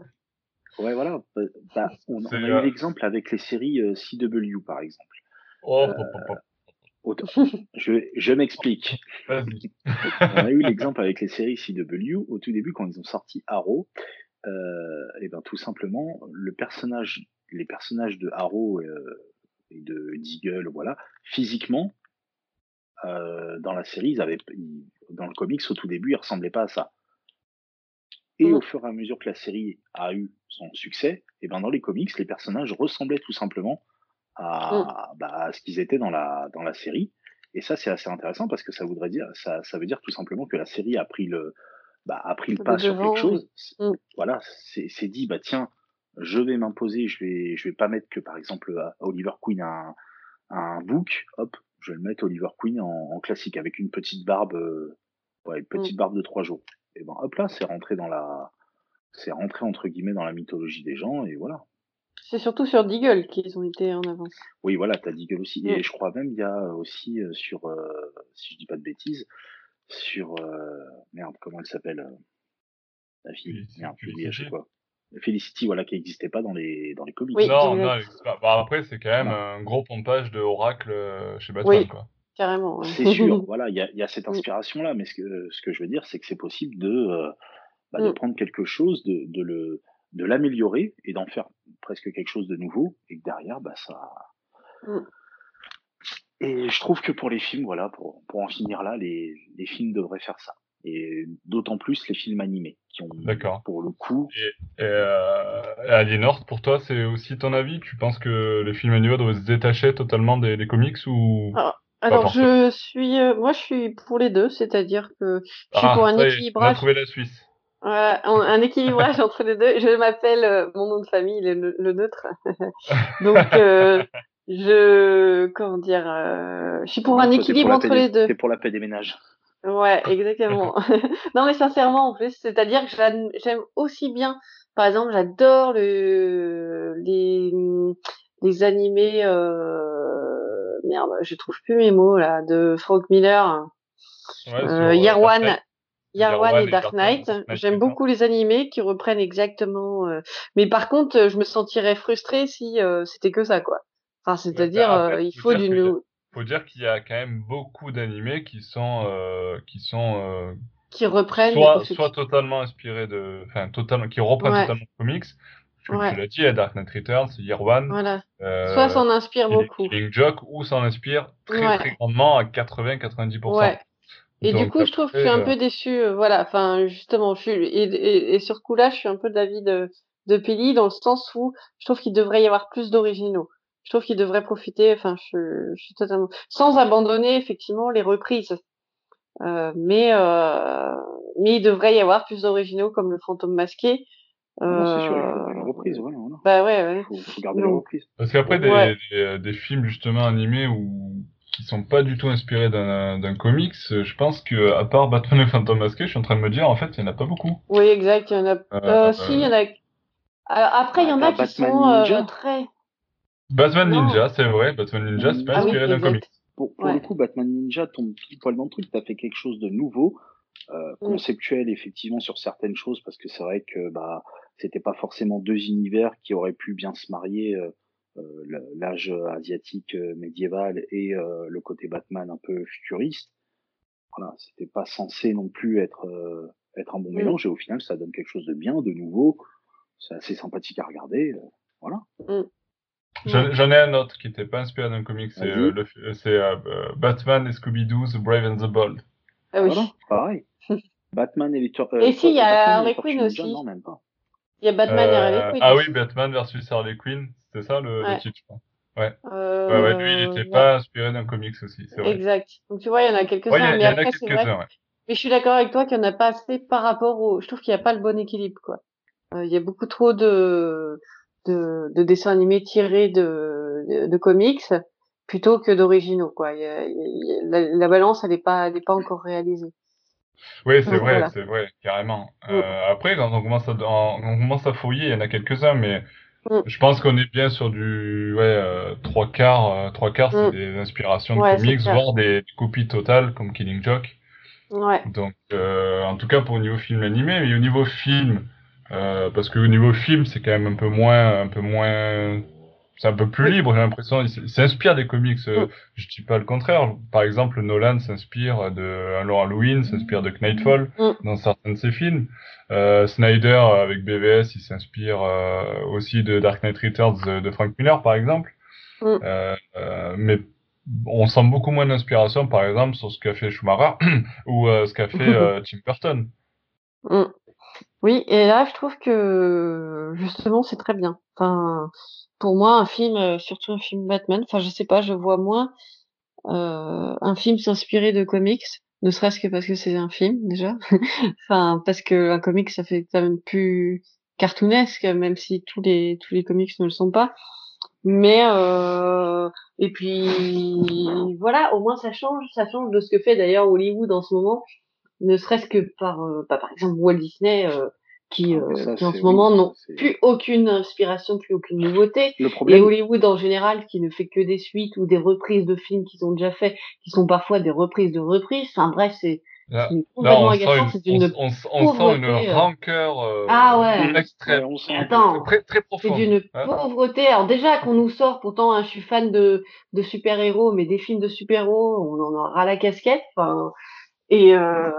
Ouais, voilà. Bah, bah on, a eu l'exemple avec les séries CW, par exemple. Oh, je, je m'explique. on a eu l'exemple avec les séries CW au tout début quand ils ont sorti Arrow euh, et ben tout simplement le personnage les personnages de Arrow et de Deagle, voilà, physiquement, dans la série, ils avaient, dans le comics, au tout début, ils ressemblaient pas à ça. Et au fur et à mesure que la série a eu son succès, et ben dans les comics, les personnages ressemblaient tout simplement à, bah, à ce qu'ils étaient dans la, dans la série. Et ça, c'est assez intéressant parce que ça voudrait dire, ça, ça veut dire tout simplement que la série a pris le, bah, a pris le pas sur quelque chose. Mm. Voilà, c'est dit, bah tiens, je vais m'imposer, je vais, je vais pas mettre que par exemple à Oliver Queen un, un book, hop, je vais le mettre Oliver Queen en, classique avec une petite barbe, euh, ouais, une petite mm. barbe de trois jours. Et ben hop là, c'est rentré dans la, c'est rentré entre guillemets dans la mythologie des gens et voilà. C'est surtout sur Deagle qu'ils ont été en avance. Oui, voilà, t'as Deagle aussi. Et je crois même il y a aussi euh, sur, euh, si je dis pas de bêtises, sur merde, comment elle s'appelle La fille, merde, je quoi. Felicity, voilà, qui n'existait pas dans les, dans les comics. non, non, bah, après, c'est quand même un gros pompage de Oracle euh, chez Batman, oui, quoi. Carrément. C'est sûr, voilà, il y a, y a, cette inspiration-là, mais ce que, ce que je veux dire, c'est que c'est possible de, euh, bah, de mm. prendre quelque chose, de, de le de l'améliorer et d'en faire presque quelque chose de nouveau, et que derrière, bah, ça. Mm. Et je trouve que pour les films, voilà, pour, pour en finir là, les, les films devraient faire ça et d'autant plus les films animés qui ont pour le coup et, et, euh, pour toi c'est aussi ton avis? Tu penses que les films animés doivent se détacher totalement des, des comics ou alors, je suis euh, moi je suis pour les deux c'est-à-dire que je suis ah, pour un équilibrage on a trouvé la Suisse Ouais, un équilibrage entre les deux. Je m'appelle euh, mon nom de famille, le, le neutre. Donc, euh, je comment dire, je suis pour un équilibre entre les deux. C'est pour la paix des ménages. Ouais, exactement. non, mais sincèrement, en plus, c'est-à-dire que j'aime aussi bien, par exemple, j'adore le, les, les animés, euh, merde, je trouve plus mes mots, là, de Frank Miller. Ouais, euh, Yarwan, Yarwan et Dark Knight. J'aime beaucoup les animés qui reprennent exactement. Euh, mais par contre, je me sentirais frustrée si euh, c'était que ça, quoi. Enfin, c'est-à-dire, bah, il faut d'une faut dire qu'il y a quand même beaucoup d'animés qui sont euh, qui sont euh, qui reprennent soit, soit totalement inspirés de enfin totalement qui reprennent totalement de comics tu, tu l'as dit, Dark Knight Returns, Year One. Voilà. Euh, soit s'en inspire beaucoup. Killing Joke, ou s'en inspire très très grandement à 80-90%. Ouais. Et du coup, je trouve que je suis un peu déçu. Euh, voilà, enfin, justement, je suis, et, et, et, sur ce coup-là, je suis un peu d'avis de, de Peli dans le sens où je trouve qu'il devrait y avoir plus d'originaux je trouve qu'il devrait profiter, enfin, je, je, suis totalement, sans abandonner effectivement les reprises. Euh, mais euh, mais il devrait y avoir plus d'originaux comme le fantôme masqué. Euh, c'est sûr, les reprises, ouais, voilà. Bah ouais, ouais. Faut, faut garder les reprises. Parce qu'après des, des, des, films justement animés où qui sont pas du tout inspirés d'un comics, je pense que à part Batman et Fantôme masqué, je suis en train de me dire en fait il y en a pas beaucoup. Oui, exact, il y en a. Euh, si, il y en a. Alors, après, il y en a qui sont euh, très. Batman Ninja, c'est vrai, Batman Ninja, c'est pas ah inspiré d'un comic. Pour, pour le coup, Batman Ninja tombe pile poil dans le truc, t'as fait quelque chose de nouveau, euh, mm. conceptuel effectivement sur certaines choses, parce que c'est vrai que bah c'était pas forcément deux univers qui auraient pu bien se marier, euh, euh l'âge asiatique euh, médiéval et euh, le côté Batman un peu futuriste. Voilà, c'était pas censé non plus être être un bon mm. mélange, et au final ça donne quelque chose de bien, de nouveau, c'est assez sympathique à regarder, voilà. Mm. J'en ai un autre qui n'était pas inspiré d'un comic, c'est euh, euh, euh, Batman et Scooby-Doo, The Brave and the Bold. Ah oui. Voilà, pareil. Batman et Victor. et si, il y a Harley Quinn aussi. Non, même pas. Il y a Batman et Harley Quinn. Ah oui, Batman versus Harley Quinn, c'était ça le, le, titre, je crois. Ouais. ouais, ouais, lui, il n'était pas inspiré d'un comics aussi, c'est vrai. Exact. Donc tu vois, il y en a quelques-uns, mais après, c'est vrai. Ouais. Mais je suis d'accord avec toi qu'il n'y en a pas assez par rapport au. Je trouve qu'il n'y a pas le bon équilibre, quoi. Il y a beaucoup trop de de, de dessins animés tirés de, de, comics plutôt que d'originaux quoi. la, balance elle n'est pas elle est pas encore réalisée. Oui, c'est vrai, c'est vrai, carrément. Mm. Euh, après, quand on commence à on, commence à fouiller, il y en a quelques-uns, mais mm. je pense qu'on est bien sur du ouais euh, trois quarts, euh, trois quarts, c'est mm. des inspirations de comics, voire des, copies totales comme Killing Joke. Ouais. Donc, en tout cas pour au niveau film animé, mais au niveau film, parce que au niveau film, c'est quand même un peu moins, un peu moins c'est un peu plus libre, j'ai l'impression. Il s'inspire des comics. Euh, je dis pas le contraire. Par exemple, Nolan s'inspire de Un Halloween, s'inspire de Knightfall mm. dans certains de ses films. Euh, Snyder avec BVS, il s'inspire euh, aussi de Dark Knight Returns de, Frank Miller, par exemple. Mm. Euh, mais on sent beaucoup moins d'inspiration, par exemple, sur ce qu'a fait Schumacher ou ce qu'a fait Tim Burton. Mm. Oui, et là, je trouve que justement, c'est très bien. Enfin, pour moi, un film, euh, surtout un film Batman, enfin, je sais pas, je vois moins euh, un film s'inspirer de comics, ne serait-ce que parce que c'est un film déjà. enfin, parce que un comic, ça fait quand même plus cartoonesque, même si tous les tous les comics ne le sont pas. Mais euh, et puis voilà, au moins ça change, ça change de ce que fait d'ailleurs Hollywood en ce moment, ne serait-ce que par euh, par exemple Walt Disney euh, qui, ah, euh, qui en ce moment n'ont plus aucune inspiration, plus aucune nouveauté. Le problème... Et Hollywood en général qui ne fait que des suites ou des reprises de films qu'ils ont déjà fait, qui sont parfois des reprises de reprises. Enfin bref, c'est Là, complètement agaçant. C'est une on, on, sent une euh. rancœur euh, ah ouais. extrême, Attends, très, très profonde. C'est d'une hein. pauvreté. Alors déjà qu'on nous sort, pourtant, hein, je suis fan de, de super-héros, mais des films de super-héros, on en aura la casquette. Enfin, et euh,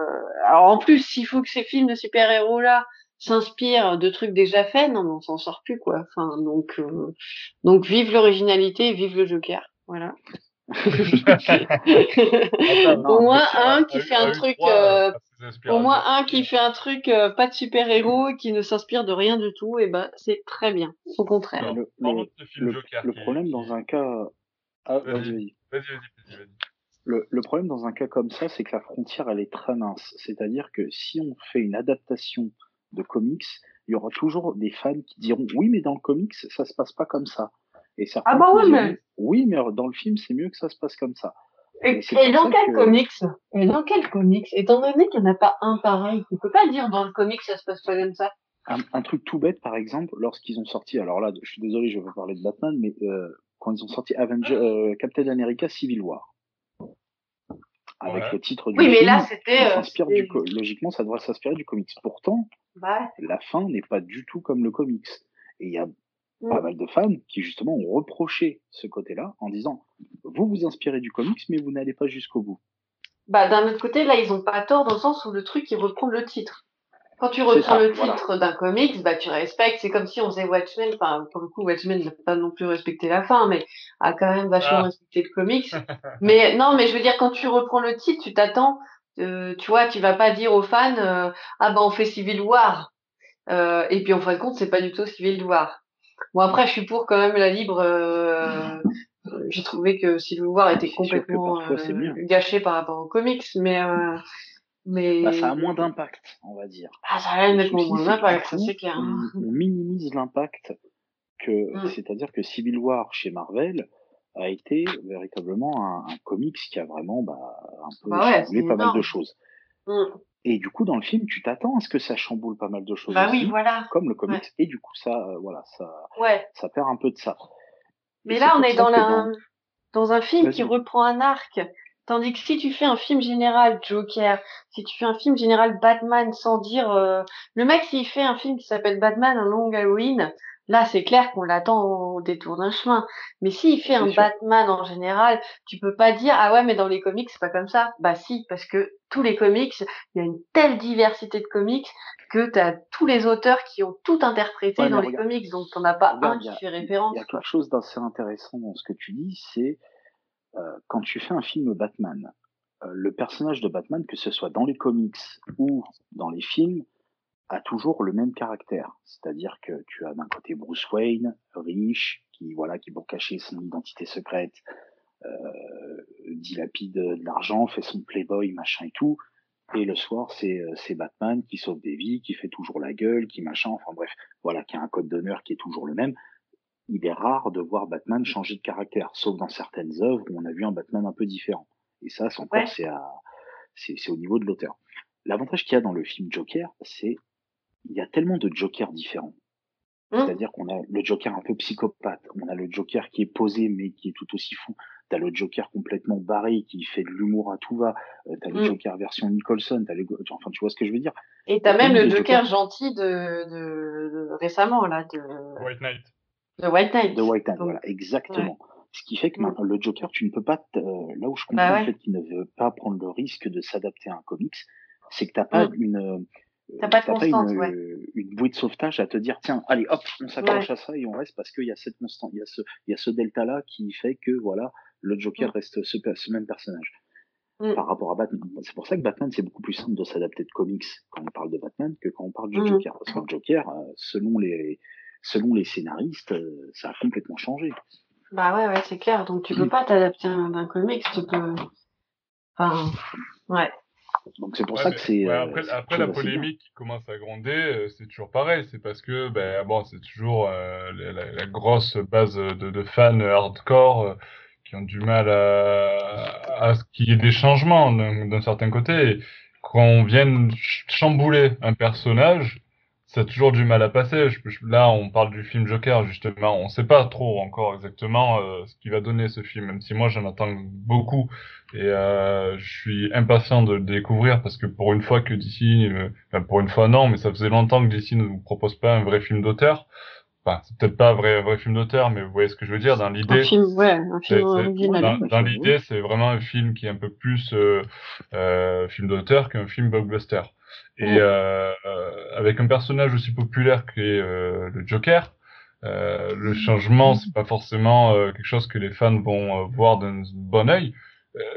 alors en plus, s'il faut que ces films de super-héros là s'inspire de trucs déjà faits, non, on s'en sort plus quoi. Enfin, donc, euh, donc vive l'originalité, vive le Joker, voilà. au moins un qui fait un truc, euh, au moins un qui fait un truc pas de super héros et qui ne s'inspire de rien du tout, et ben c'est très bien. Au contraire. le, le, problème dans un cas, ah, vas-y, vas-y, vas-y. Le, le, problème dans un cas comme ça, c'est que la frontière, elle est très mince. C'est-à-dire que si on fait une adaptation de comics, il y aura toujours des fans qui diront oui, mais dans le comics, ça se passe pas comme ça. Et certains ah bah oui, mais... oui, mais dans le film, c'est mieux que ça se passe comme ça. Et, dans quel comics Et dans quel comics Étant donné qu'il n'y en a pas un pareil, tu peux pas dire dans le comics ça se passe pas comme ça. Un, truc tout bête, par exemple, lorsqu'ils ont sorti, alors là, je suis désolé, je vais parler de Batman, mais euh, quand ils ont sorti Avenger, euh, Captain America Civil War, avec le titre du oui, mais là, c'était, euh, logiquement, ça devrait s'inspirer du comics. Pourtant, bah la fin n'est pas du tout comme le comics. Et il y a mm. pas mal de fans qui, justement, ont reproché ce côté-là en disant Vous vous inspirez du comics, mais vous n'allez pas jusqu'au bout. Bah, d'un autre côté, là, ils ont pas tort dans le sens où le truc, il reprend le titre. Quand tu reprends le titre d'un comics, bah tu respectes. C'est comme si on faisait Watchmen. Enfin, pour le coup, Watchmen n'a pas non plus respecté la fin, mais a quand même vachement ah. respecté le comics. mais non, mais je veux dire, quand tu reprends le titre, tu t'attends. Euh, tu vois, tu vas pas dire aux fans, euh, ah bah on fait Civil War. Euh, et puis en fin de compte, c'est pas du tout Civil War. Bon après, je suis pour quand même la libre. Euh, j'ai trouvé que Civil War était complètement gâché par rapport aux comics, mais mais... Bah, ça a moins d'impact, on va dire. Ah, ça a nettement moins d'impact, c'est clair. On, minimise l'impact que, mm. c'est-à-dire que Civil War chez Marvel a été véritablement un, un comics qui a vraiment bah, un peu bah chamboulé pas mal de choses. Mm. Et du coup, dans le film, tu t'attends à ce que ça chamboule pas mal de choses. Bah aussi, oui, voilà. Comme le comics. Et du coup, ça, euh, voilà, ça, ouais. ça perd un peu de ça. Mais là, on est dans, la... dans un film qui reprend un arc Tandis que si tu fais un film général Joker, si tu fais un film général Batman sans dire euh, le mec s'il fait un film qui s'appelle Batman un long Halloween, là c'est clair qu'on l'attend au détour d'un chemin. Mais s'il fait un Batman en général, tu peux pas dire ah ouais mais dans les comics c'est pas comme ça. Bah si parce que tous les comics, il y a une telle diversité de comics que tu as tous les auteurs qui ont tout interprété dans les comics donc t'en as pas un qui fait référence. Il y a quelque chose d'assez intéressant dans ce que tu dis, c'est quand tu fais un film Batman, euh, le personnage de Batman, que ce soit dans les comics ou dans les films, a toujours le même caractère. C'est-à-dire que tu as d'un côté Bruce Wayne, riche, qui voilà, qui pour cacher son identité secrète, euh, dilapide de l'argent, fait son playboy, machin et tout. Et le soir, c'est c'est Batman qui sauve des vies, qui fait toujours la gueule, qui machin, enfin bref, voilà, qui a un code d'honneur qui est toujours le même il est rare de voir Batman changer de caractère, sauf dans certaines œuvres où on a vu un Batman un peu différent. Et ça, c'est encore, c'est, à, c'est, c'est au niveau de l'auteur. L'avantage qu'il y a dans le film Joker, c'est il y a tellement de Jokers différents. Mmh. C'est-à-dire qu'on a le Joker un peu psychopathe, on a le Joker qui est posé mais qui est tout aussi fou. T'as le Joker complètement barré qui fait de l'humour à tout va. Euh, t'as le mmh. Joker version Nicholson. T'as les... Enfin, tu vois ce que je veux dire? Et t'as même le Joker gentil de, de, de, récemment là. De... White Knight. De White Knight. De White Knight, voilà, exactement. Ce qui fait que Mm. le Joker, tu ne peux pas, te- euh, là où je comprends Bah ouais. le fait qu'il ne veut pas prendre le risque de s'adapter à un comics, c'est que t'as pas Mm. une, euh, T'as pas de constante, une, ouais. euh, une bouée de sauvetage à te dire, tiens, allez, hop, on s'accroche à ça et on reste parce qu'il y a cette constante, il y a ce, il y a ce delta-là qui fait que, voilà, le Joker Mm. reste ce, ce même personnage. Par rapport à Batman. C'est pour ça que Batman, c'est beaucoup plus simple de s'adapter de comics quand on parle de Batman que quand on parle du. Joker. Parce que le Joker, selon les, selon les scénaristes, euh, ça a complètement changé. Bah ouais, ouais, c'est clair. Donc tu peux pas t'adapter d'un comics, tu peux. Enfin, ouais. Donc c'est pour Ouais, ça que c'est. ouais, euh, après, c'est après quelque la polémique qui commence à gronder, euh, c'est toujours pareil. C'est parce que, ben, bon, c'est toujours euh, la, la- la grosse base de, de fans hardcore euh, qui ont du mal à, à ce qu'il y ait des changements d'un certain côté. Et quand on vient ch- chambouler un personnage, ça a toujours du mal à passer. Je- je- là, on parle du film Joker, justement. On sait pas trop encore exactement euh, ce qu'il va donner ce film, même si moi j'en attends beaucoup. Et euh, je suis impatient de le découvrir parce que pour une fois que DC, euh, enfin pour une fois non, mais ça faisait longtemps que DC ne nous propose pas un vrai film d'auteur. Enfin, c'est peut-être pas un vrai, un vrai film d'auteur, mais vous voyez ce que je veux dire dans Un l'idée. film, ouais, un C'est- film c'est- original. Dans, l'idée, c'est vraiment un film qui est un peu plus film d'auteur qu'un film blockbuster. Et euh, avec un personnage aussi populaire que euh, le Joker, euh, le changement, c'est pas forcément quelque chose que les fans vont voir d'un bon œil.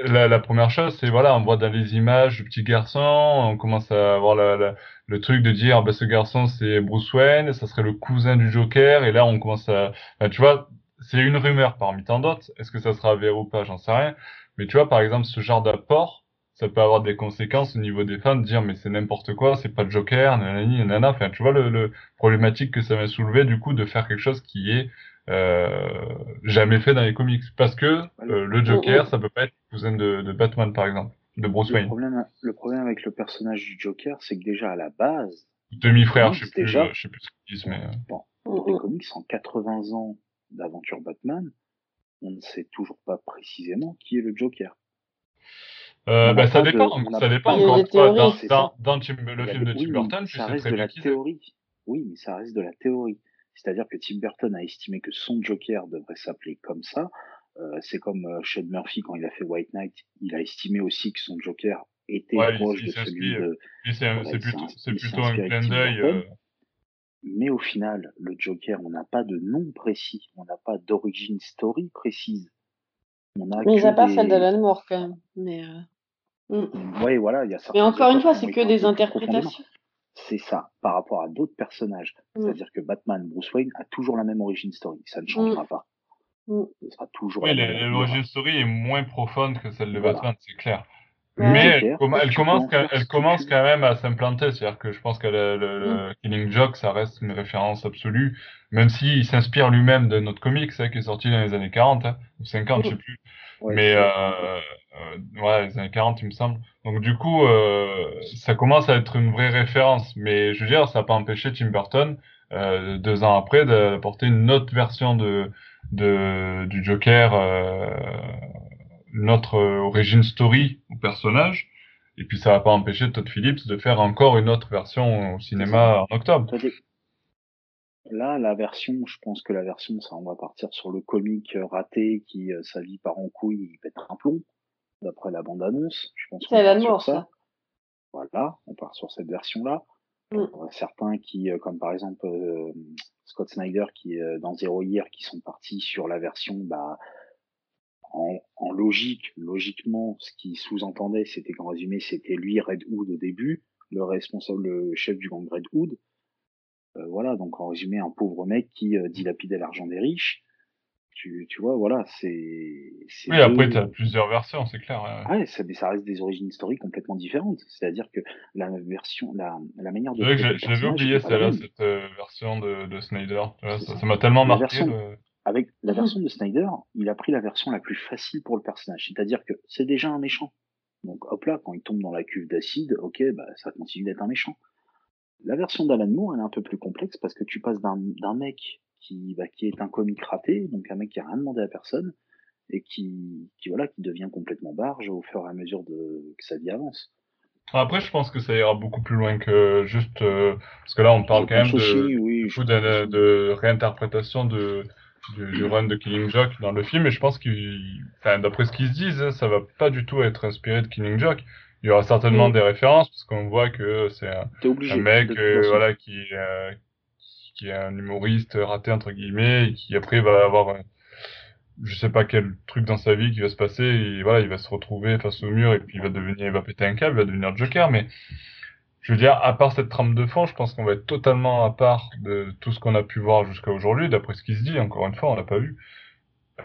La, la première chose, c'est voilà, on voit dans les images du petit garçon, on commence à avoir la, la- le truc de dire, bah, ce garçon c'est Bruce Wayne, ça serait le cousin du Joker, et là on commence à, tu vois, c'est une rumeur parmi tant d'autres. Est-ce que ça sera avéré ou pas, j'en sais rien. Mais tu vois, par exemple, ce genre d'apport, ça peut avoir des conséquences au niveau des fans, de dire mais c'est n'importe quoi, c'est pas le Joker, nanani, nanana. Enfin, tu vois le, le problématique que ça va soulever du coup de faire quelque chose qui est euh, jamais fait dans les comics, parce que euh, le Joker, ça peut pas être le cousin de, de Batman par exemple, de Bruce Le Wayne, problème, le problème avec le personnage du Joker, c'est que déjà à la base, demi-frère, je sais plus, Déjà. je sais plus ce qu'ils disent, mais euh, bon, Mm, dans les mm. comics, en 80 ans d'aventure Batman, on ne sait toujours pas précisément qui est le Joker. Euh, bah, ça de- dépend, ça dépend de- encore une fois. Dans, le film des- de Tim mais Burton, ça reste très de la théorie. Oui, mais ça reste de la théorie. C'est-à-dire que Tim Burton a estimé que son Joker devrait s'appeler comme ça. Euh, c'est comme euh, Sean Murphy quand il a fait White Knight. Il a estimé aussi que son Joker était Ouais, proche il de celui de. C'est plutôt, c'est un clin d'œil. Euh, Mais au final, le Joker, on n'a pas de nom précis. On n'a pas d'origine story précise. On a Mis que à part des... celle d'Alan Moore, quand même. Mais, euh, mm. Ouais, voilà, il y a Mais encore une fois, c'est que des interprétations. C'est ça, par rapport à d'autres personnages. Mm. C'est-à-dire que Batman, Bruce Wayne a toujours la même origine story. Ça ne changera pas. Mm. Ce sera toujours Oui, aura- story est moins profonde que celle de Voilà. Batman, c'est clair. Mais elle, com- peux commence, elle commence quand même à s'implanter. C'est-à-dire que je pense que le, le- le Killing Joke, ça reste une référence absolue, même s'il s'inspire lui-même de notre comics hein, qui est sorti dans les années 40 hein, ou 50, je sais plus. Ouais, Mais euh, euh, ouais, les années 40, il me semble. Donc du coup, euh, ça commence à être une vraie référence. Mais je veux dire, ça n'a pas empêché Tim Burton, euh, deux ans après, d'apporter une autre version de, de du Joker, euh, autre euh, origin story au personnage. Et puis ça va pas empêcher Todd Phillips de faire encore une autre version au cinéma en octobre. Là, la version, je pense que la version, ça, on va partir sur le comique euh, raté qui, euh, sa vie part en couille, il pète un plomb, d'après la bande-annonce. Je pense C'est sur Moore, ça. ça. Voilà, on part sur cette version-là. Mm. Il y en a certains qui, euh, comme par exemple euh, Scott Snyder, qui est euh, dans Zero Year, qui sont partis sur la version bah, en, en logique, logiquement, ce qui sous-entendait, c'était qu'en résumé, c'était lui, Red Hood, au début, le responsable, le chef du gang Red Hood. Euh, voilà, donc en résumé, un pauvre mec qui euh, dilapidait l'argent des riches. Tu, tu vois, voilà, c'est. c'est Oui, après, deux- tu as plusieurs versions, c'est clair. hein. Ouais, ça, mais ça reste des origines historiques complètement différentes. C'est-à-dire que la version, la, la manière de C'est vrai que personnage oublié celle-là, cette euh, version de, de Snyder. Tu vois, C'est ça m'a tellement La marqué. version- le- Avec la Mhm. version de Snyder, il a pris la version la plus facile pour le personnage. C'est-à-dire que c'est déjà un méchant. Donc hop là, quand il tombe dans la cuve d'acide, ok, bah, ça continue d'être un méchant. La version d'Alan Moore, elle est un peu plus complexe parce que tu passes d'un mec qui, bah, qui est un comique raté, donc un mec qui a rien demandé à personne, et qui, qui, voilà, qui devient complètement barge au fur et à mesure de, que sa vie avance. Après, je pense que ça ira beaucoup plus loin que juste euh, parce que là, on parle quand même de, aussi, oui, de beaucoup de, de réinterprétation de, du, run de Killing Joke dans le film, et je pense qu'il, enfin, d'après ce qu'ils se disent, hein, ça va pas du tout être inspiré de Killing Joke. Il y aura certainement des références, parce qu'on voit que c'est un, un, mec, euh, voilà, qui, euh, qui est un humoriste raté entre guillemets, et qui après va avoir, je sais pas quel truc dans sa vie qui va se passer, et voilà, il va se retrouver face au mur, et puis il va devenir, il va péter un câble, il va devenir Joker, mais je veux dire, à part cette trame de fond, je pense qu'on va être totalement à part de tout ce qu'on a pu voir jusqu'à aujourd'hui, d'après ce qui se dit. Encore une fois, on l'a pas vu.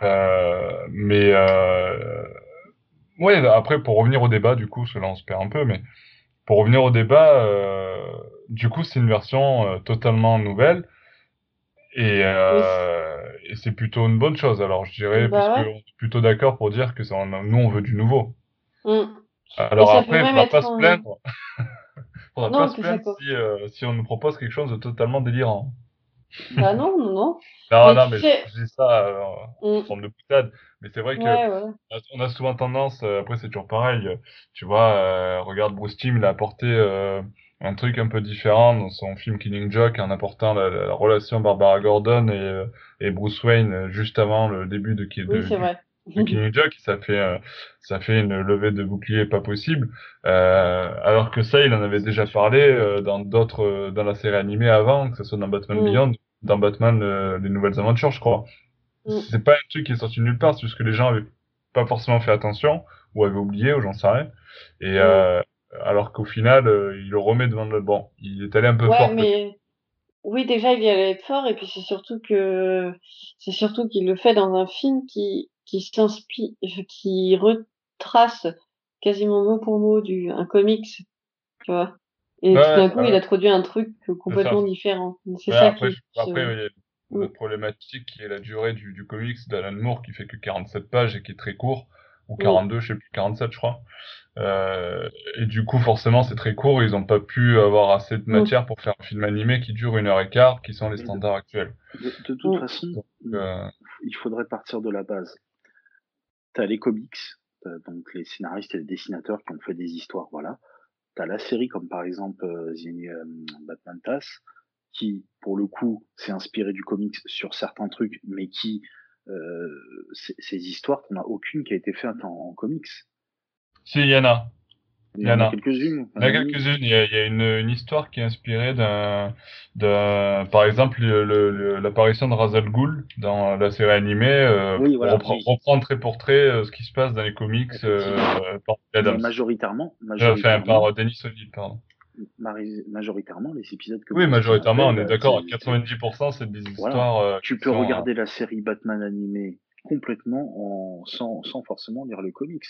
Euh, mais euh, ouais, après pour revenir au débat, du coup, cela on se perd un peu, mais pour revenir au débat, euh, du coup, c'est une version euh, totalement nouvelle et, euh, et c'est plutôt une bonne chose. Alors, je dirais, bah parce est plutôt d'accord pour dire que ça, nous, on veut du nouveau. Mm. Alors après, il va pas se plaindre. faudra pas se plaindre si, euh, si on nous propose quelque chose de totalement délirant. Bah non, non, non. non, non, mais je dis ça euh, en mm. forme de boutade. Mais c'est vrai que on a souvent tendance, euh, après c'est toujours pareil, euh, tu vois, regarde Bruce Timm, il a apporté un truc un peu différent dans son film Killing Joke en apportant la, relation Barbara Gordon et, et Bruce Wayne juste avant le début de, de, oui, c'est vrai de Killing Joke, ça fait euh, ça fait une levée de bouclier pas possible. Euh, alors que ça, il en avait déjà parlé euh, dans d'autres euh, dans la série animée avant, que ce soit dans Batman mm. Beyond, dans Batman les nouvelles aventures, je crois. Mm. C'est pas un truc qui est sorti nulle part, c'est juste que les gens avaient pas forcément fait attention ou avaient oublié ou j'en sais rien. Et mm. alors qu'au final, il le remet devant le bon. Il est allé un peu ouais, fort. Mais... Oui, déjà, il y allait être fort, et puis c'est surtout que c'est surtout qu'il le fait dans un film qui qui s'inspire, qui retrace quasiment mot pour mot du, un comics, tu vois. Et tout d'un coup, il a introduit un truc complètement différent. C'est ça après, qui, après, il y a une problématique qui est la durée du, du comics d'Alan Moore qui fait que 47 pages et qui est très court, ou 42, je sais plus, 47 je crois. Euh, et du coup, forcément, c'est très court. Ils n'ont pas pu avoir assez de matière pour faire un film animé qui dure une heure et quart, qui sont les standards actuels. De, de toute façon, euh, il faudrait partir de la base t'as les comics, donc les scénaristes et les dessinateurs qui ont fait des histoires, voilà. T'as la série comme par exemple euh, euh, Batman TAS, qui pour le coup s'est inspiré du comics sur certains trucs, mais qui euh, ces histoires, qu'on a aucune qui a été faite en, comics. Si, il. Il y en a quelques-unes. Il y en a quelques-unes. Il y a, il y a une, une, histoire qui est inspirée d'un, par exemple, le, l'apparition de Razal Ghul dans la série animée. Euh, oui, voilà, reprend, reprend trait pour trait euh, ce qui se passe dans les comics euh, par Adams. Majoritairement. majoritairement enfin, par Denis O'Neill, pardon. Majoritairement, les épisodes que Oui, majoritairement, on est d'accord. 90%, c'est des histoires. Euh, tu peux regarder la série Batman animée complètement en, sans, sans forcément lire les comics.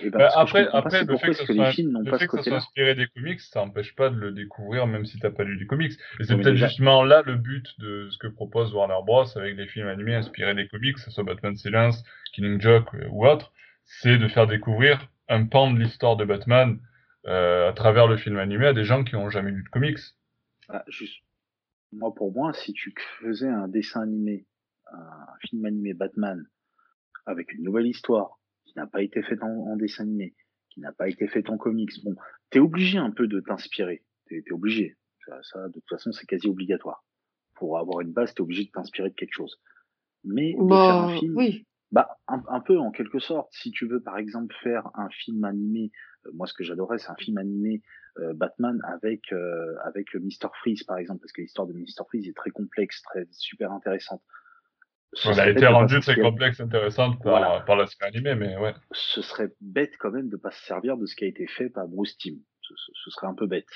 Eh ben, bah, après, après le fait que, ça soit, le fait que ça soit inspiré des comics, ça n'empêche pas de le découvrir même si t'as pas lu les comics. Et c'est peut-être justement là le but de ce que propose Warner Bros avec des films animés inspirés des comics, que ce soit Batman Silence, Killing Joke euh, ou autre, c'est de faire découvrir un pan de l'histoire de Batman euh, à travers le film animé à des gens qui n'ont jamais lu de comics. Ah, juste, moi pour moi, si tu faisais un dessin animé, un film animé Batman avec une nouvelle histoire, qui n'a pas été faite en, dessin animé, qui n'a pas été faite en comics. Bon, t'es obligé un peu de t'inspirer. T'es es obligé. Ça, de toute façon, c'est quasi obligatoire. Pour avoir une base, t'es obligé de t'inspirer de quelque chose. Mais de faire un bah, film, oui. bah un, peu en quelque sorte. Si tu veux, par exemple, faire un film animé, euh, moi, ce que j'adorais, c'est un film animé euh, Batman avec euh, avec Mister Freeze, par exemple, parce que l'histoire de Mister Freeze est très complexe, très super intéressante. Elle a été rendue très complexe, intéressante par, par la série animée, mais ouais. Ce serait bête quand même de pas se servir de ce qui a été fait par Bruce Timm. Ce, ce, serait un peu bête.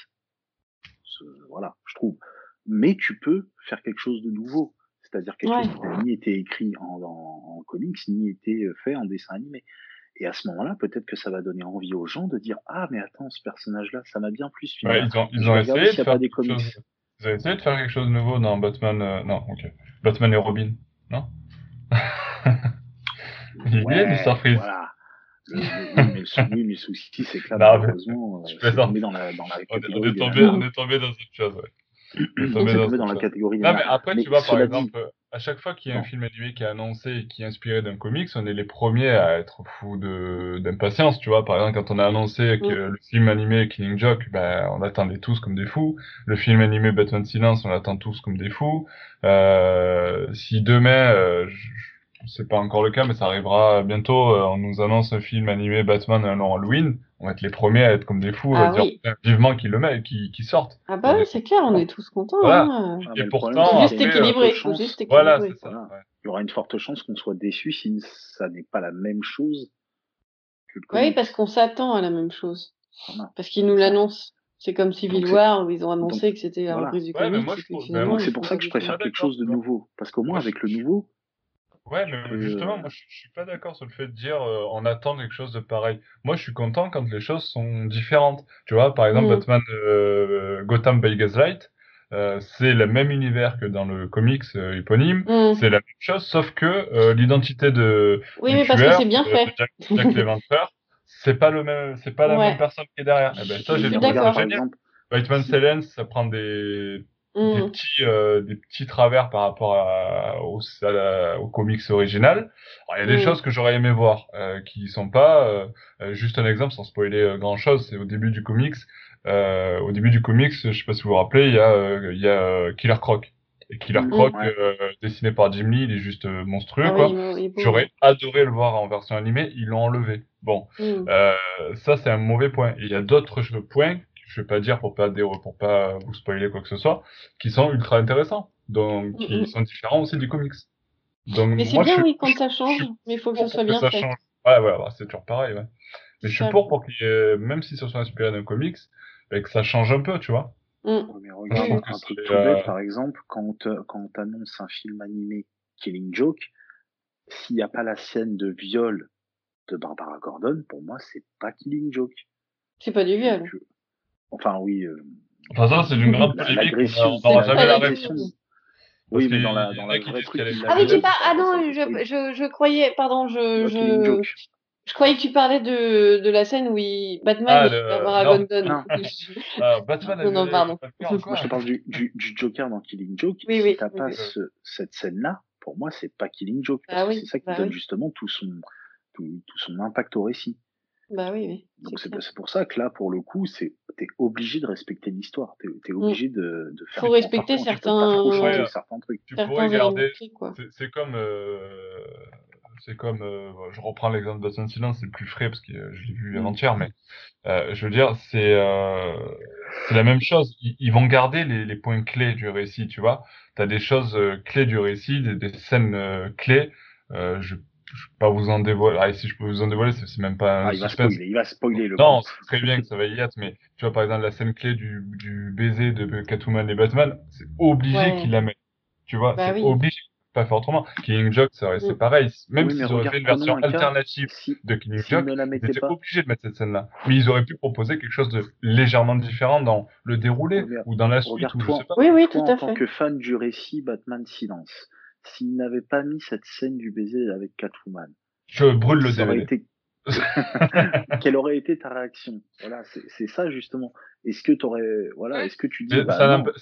voilà, je trouve. Mais tu peux faire quelque chose de nouveau. C'est-à-dire quelque chose qui n'a ni été écrit en, en, comics, ni été euh, fait en dessin animé. Et à ce moment-là, peut-être que ça va donner envie aux gens de dire Ah, mais attends, ce personnage-là, ça m'a bien plus Ouais, ils ont, ils ont essayé de faire des comics. Chose... Ils ont essayé de faire quelque chose de nouveau dans Batman. Euh... Non, ok. Batman et Robin. Non Il ouais, Mr. Freeze. Voilà. Le, le, mais, le, souci, c'est que là, malheureusement, euh, c'est tombé dans la, dans la catégorie. On est tombé, on est tombé dans une chose, ouais. On est tombé, dans, dans la catégorie. Non, mais après, mais tu vois, par exemple. À chaque fois qu'il y a un film animé qui est annoncé et qui est inspiré d'un comics, on est les premiers à être fous de d'impatience, tu vois. Par exemple, quand on a annoncé que Mm. le film animé Killing Joke, ben, on attendait tous comme des fous. Le film animé Batman Silence, on attend tous comme des fous. Euh, si demain, euh, c'est pas encore le cas, mais ça arrivera bientôt, euh, on nous annonce un film animé Batman un an Halloween, on va être les premiers à être comme des fous, Ah à dire oui. putain, vivement qu'ils le mettent, qu'ils qu'ils sortent. Ah bah oui, est- c'est clair, on est tous contents. Voilà. hein. Ah, Et pourtant, juste chance- juste Voilà, équilibrer. c'est ça. Voilà. ouais. Il y aura une forte chance qu'on soit déçu si ça n'est pas la même chose que le Oui, parce qu'on s'attend à la même chose. Voilà. Parce qu'ils nous l'annoncent. C'est comme Civil War où ils ont annoncé donc, que c'était la voilà. reprise du comics. c'est pour ça que je préfère quelque chose de nouveau. Parce qu'au moins Moi, avec le nouveau, Ouais, mais Euh, justement, moi, je, suis pas d'accord sur le fait de dire euh, on attend quelque chose de pareil. Moi, je suis content quand les choses sont différentes. Tu vois, par exemple, Mm. Batman euh, Gotham by Gaslight, euh, c'est le même univers que dans le comics euh, éponyme. Mm. C'est la même chose, sauf que euh, l'identité de Oui, du mais parce que tueur, c'est bien de- fait. Jack, Jack l'Éventreur, c'est pas le même, c'est pas la Ouais. même personne qui est derrière. Eh ben, ça, Je j'ai suis trouvé ça génial. Batman Si- Silence, ça prend des, des Mm. petits euh, des petits travers par rapport à, la- comics original. Il y a des Mm. choses que j'aurais aimé voir euh, qui sont pas euh, euh, juste un exemple sans spoiler grand chose, c'est au début du comics. Au début du comics, je sais pas si vous vous rappelez, il y a il y a Killer Croc. Et Killer Mm. Croc Ouais. euh, dessiné par Jim Lee, il est juste monstrueux Ah quoi. oui. J'aurais adoré le voir en version animée, ils l'ont enlevé. Bon, euh, ça c'est un mauvais point. Il y a d'autres points, je vais pas dire pour pas dé- pour pas vous spoiler quoi que ce soit, qui sont ultra intéressants, donc qui Mhm. sont différents aussi du comics. Donc Mais c'est bien, je, oui, quand ça change, mais il faut que ce soit bien ça fait. change. Ouais, ouais, ouais, c'est toujours pareil. Ouais. Mais je suis pour pour qu'il ait, même si ce soit inspiré d'un comics, et que ça change un peu, tu vois. Mm. Mais regarde, un, truc tout euh, bête, par exemple, quand, euh, quand on annonce un film animé Killing Joke, s'il n'y a pas la scène de viol de Barbara Gordon, pour moi, c'est pas Killing Joke. C'est pas du viol. Euh, enfin, oui, euh, Enfin, ça, c'est d'une grande polémique. On n'aura jamais la réponse. Oui, mais dans la, dans la vraie truc, Ah, mais l'avait tu parles. Ah non, je, je, je croyais. Pardon, je, je, Joke. je croyais que tu parlais de, de la scène où il, Batman Ah, le-. Ah, Batman Non, non, pardon. Moi, je te parle du, du, du Joker dans Killing Joke. Oui, si oui, t'as oui, pas oui. ce- cette scène-là, pour moi, c'est pas Killing Joke. Parce Bah que c'est ça qui bah donne oui. justement tout son, tout, tout son impact au récit. Bah oui, oui. Donc c'est pour ça que là, pour le coup, c'est t'es obligé de respecter l'histoire. T'es es obligé de, de faire. Faut respecter attention, tu peux pas trop certains- changer Ouais. certains trucs. Tu Certains pourrais garder. C'est- comme, euh, c'est comme, euh, je reprends l'exemple de Batman Silence, c'est le plus frais parce que euh, je l'ai vu Mm. avant-hier, mais euh, je veux dire, c'est euh, c'est la même chose. Ils, ils vont garder les, les points clés du récit, tu vois? T'as des choses euh, clés du récit, des, des scènes euh, clés. Euh, je, je peux pas vous en dévoiler. Ah, et si je peux vous en dévoiler, c'est même pas un Ah, il va spoiler, il va spoiler le Non, c'est très bien que ça va y être, mais tu vois, par exemple, la scène clé du, du baiser de Catwoman et Batman, c'est obligé Ouais. qu'ils la mettent. Tu vois, Bah c'est oui. obligé. Pas faire autrement. Killing Joke, c'est Mm. pareil. Même Oui, s'ils auraient fait une version un alternative Si, de Killing s'ils Joke, ils étaient pas, obligés de mettre cette scène-là. Mais ils auraient pu proposer quelque chose de légèrement différent dans le déroulé Regarde- ou dans la suite ou je sais pas. Oui, oui, toi, tout à en tant fait. que fan du récit Batman Silence, s'ils n'avaient pas mis cette scène du baiser avec Catwoman, Je brûle le DVD. été quelle aurait été ta réaction? Voilà, c'est ça justement. Est-ce que t'aurais, voilà, est-ce que tu dis, Mais bah ça n'empêche-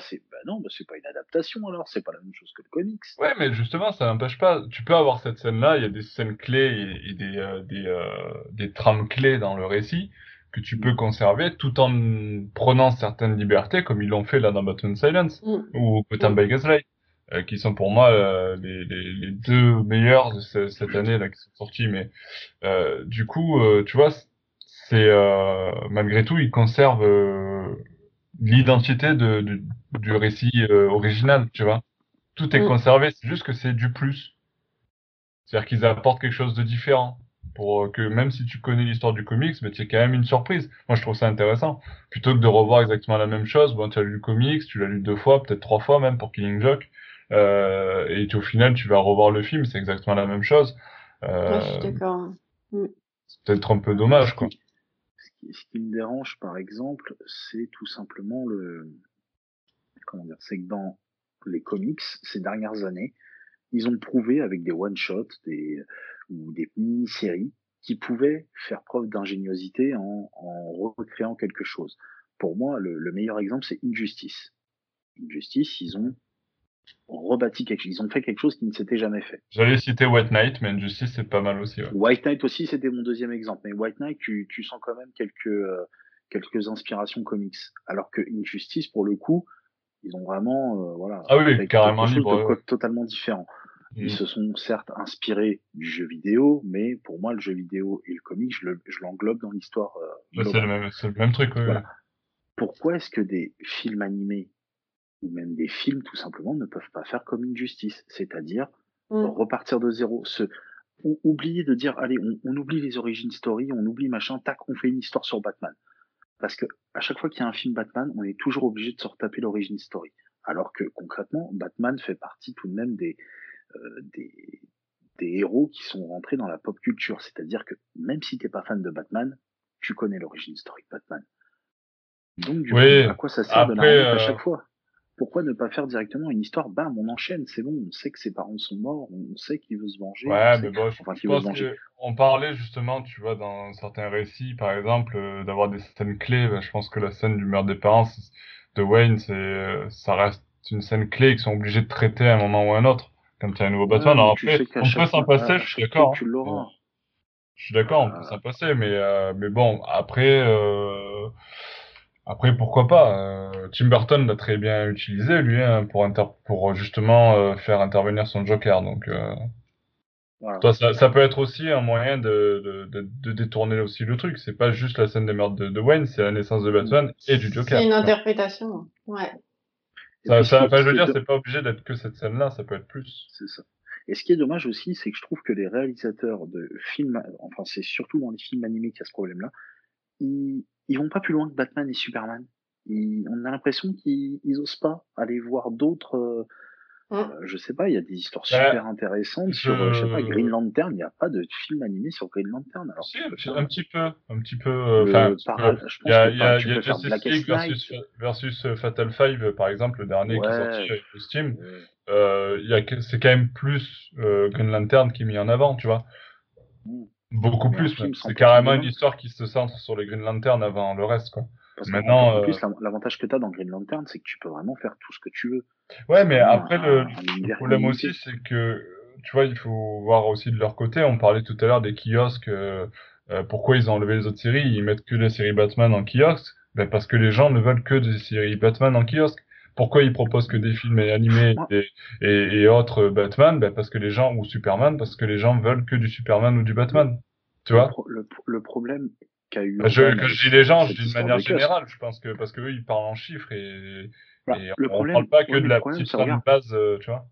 c'est, bah non, bah c'est pas une adaptation alors, c'est pas la même chose que le comics. Ouais, mais justement, ça n'empêche pas. Tu peux avoir cette scène-là, il y a des scènes clés et, et des, euh, des, euh, des trames clés dans le récit que tu peux conserver tout en prenant certaines libertés, comme ils l'ont fait là dans Batman Silence Mm. ou Gotham by Gaslight, euh, qui sont pour moi euh, les, les, les deux meilleurs de ce- cette année là qui sont sortis. Mais euh, du coup, euh, tu vois, c'est euh, malgré tout, ils conservent euh, l'identité de, du- du récit euh, original, tu vois. Tout est Mm. conservé, c'est juste que c'est du plus. C'est-à-dire qu'ils apportent quelque chose de différent. Pour que même si tu connais l'histoire du comics, mais tu quand même une surprise. Moi, je trouve ça intéressant. Plutôt que de revoir exactement la même chose, bon, tu as lu le comics, tu l'as lu deux fois, peut-être trois fois même pour Killing Joke, euh, et tu- au final, tu vas revoir le film, c'est exactement la même chose. Euh, Ouais, je suis d'accord. c'est peut-être un peu dommage, quoi. Ce qui, ce qui me dérange, par exemple, c'est tout simplement le, comment dire, c'est que dans les comics, ces dernières années, ils ont prouvé avec des one-shots, des, ou des mini-séries, qu'ils pouvaient faire preuve d'ingéniosité en, en recréant quelque chose. Pour moi, le, le meilleur exemple, c'est Injustice. Injustice, ils ont rebâti quelque chose. Ils ont fait quelque chose qui ne s'était jamais fait. J'allais citer White Knight, mais Injustice, c'est pas mal aussi. Ouais. White Knight aussi, c'était mon deuxième exemple. Mais White Knight, tu, tu sens quand même quelques, euh, quelques inspirations comics. Alors que Injustice, pour le coup, ils ont vraiment, euh, voilà, ah oui, carrément libre, de totalement différent. Ils mm. se sont certes inspirés du jeu vidéo, mais pour moi, le jeu vidéo et le comic, je l'englobe dans l'histoire. Euh, c'est le, même, le même truc. Voilà. Pourquoi est-ce que des films animés ou même des films tout simplement ne peuvent pas faire comme Injustice, c'est-à-dire mm. repartir de zéro, se oublier de dire allez on, on, oublie les origines story, on oublie machin, tac, on fait une histoire sur Batman. Parce que à chaque fois qu'il y a un film Batman, on est toujours obligé de se retaper l'origine story. Alors que concrètement, Batman fait partie tout de même des, euh, des, des héros qui sont rentrés dans la pop culture. C'est-à-dire que même si t'es pas fan de Batman, tu connais l'origine story de Batman. Donc du coup, à quoi ça sert de la à euh, chaque fois? Pourquoi ne pas faire directement une histoire? Bam, on enchaîne, c'est bon, on sait que ses parents sont morts, on sait qu'il veut se venger. Ouais, mais bon, je, pense on parlait justement, tu vois, dans certains récits, par exemple, euh, d'avoir des scènes clés. Bah, je pense que la scène du meurtre des parents de Wayne, c'est, euh, ça reste une scène clé qu'ils sont obligés de traiter à un moment ou à un autre. Comme tu as un nouveau Batman, alors après, on peut s'en passer, je suis d'accord. Hein. Je suis d'accord, on peut s'en passer, mais, euh, mais bon, après, euh, après, pourquoi pas euh, Tim Burton l'a très bien utilisé, lui, hein, pour, inter pour justement euh, faire intervenir son Joker. Donc, euh... Toi, ça, ça, peut être aussi un moyen de, de, de, détourner aussi le truc. C'est pas juste la scène des meurtres de, de Wayne, c'est la naissance de Batman et du Joker. C'est une interprétation, ouais. Ça, ça, je veux dire, c'est pas obligé d'être que cette scène-là, ça peut être plus. C'est ça. Et ce qui est dommage aussi, c'est que je trouve que les réalisateurs de films, enfin c'est surtout dans les films animés qu'il y a ce problème-là, ils, ils vont pas plus loin que Batman et Superman. on a l'impression qu'ils ils osent pas aller voir d'autres. Euh, euh, je sais pas, il y a des histoires bah, super intéressantes sur, euh, je sais pas, Green Lantern. Il n'y a pas de film animé sur Green Lantern. Alors, si, un petit peu, un petit peu. Enfin, il y a, y a, y a Justice League versus, versus, Fatal Five, par exemple, le dernier qui est sorti avec Steam. C'est quand même plus Green Lantern qui est mis en avant, tu vois. Mm. Beaucoup plus. C'est carrément une histoire qui se centre sur les Green Lantern avant le reste, quoi. Parce Maintenant, en plus, euh, l'avantage que tu as dans Green Lantern, c'est que tu peux vraiment faire tout ce que tu veux. Ouais, mais après, le, problème aussi, c'est que, tu vois, il faut voir aussi de leur côté. On parlait tout à l'heure des kiosques. Euh, euh, pourquoi ils ont enlevé les autres séries Ils mettent que les séries Batman en kiosque. Ben parce que les gens ne veulent que des séries Batman en kiosque. Pourquoi ils proposent que des films animés et, et, autres Batman? Ben Parce que les gens, ou Superman, parce que les gens veulent que du Superman ou du Batman. Tu vois? le, le, problème qu'a eu. Bah, je, que je dis les gens, je dis de manière générale, je pense que parce que eux, ils parlent en chiffres et, bah, et on ne parle pas que de la petite base, euh, tu vois?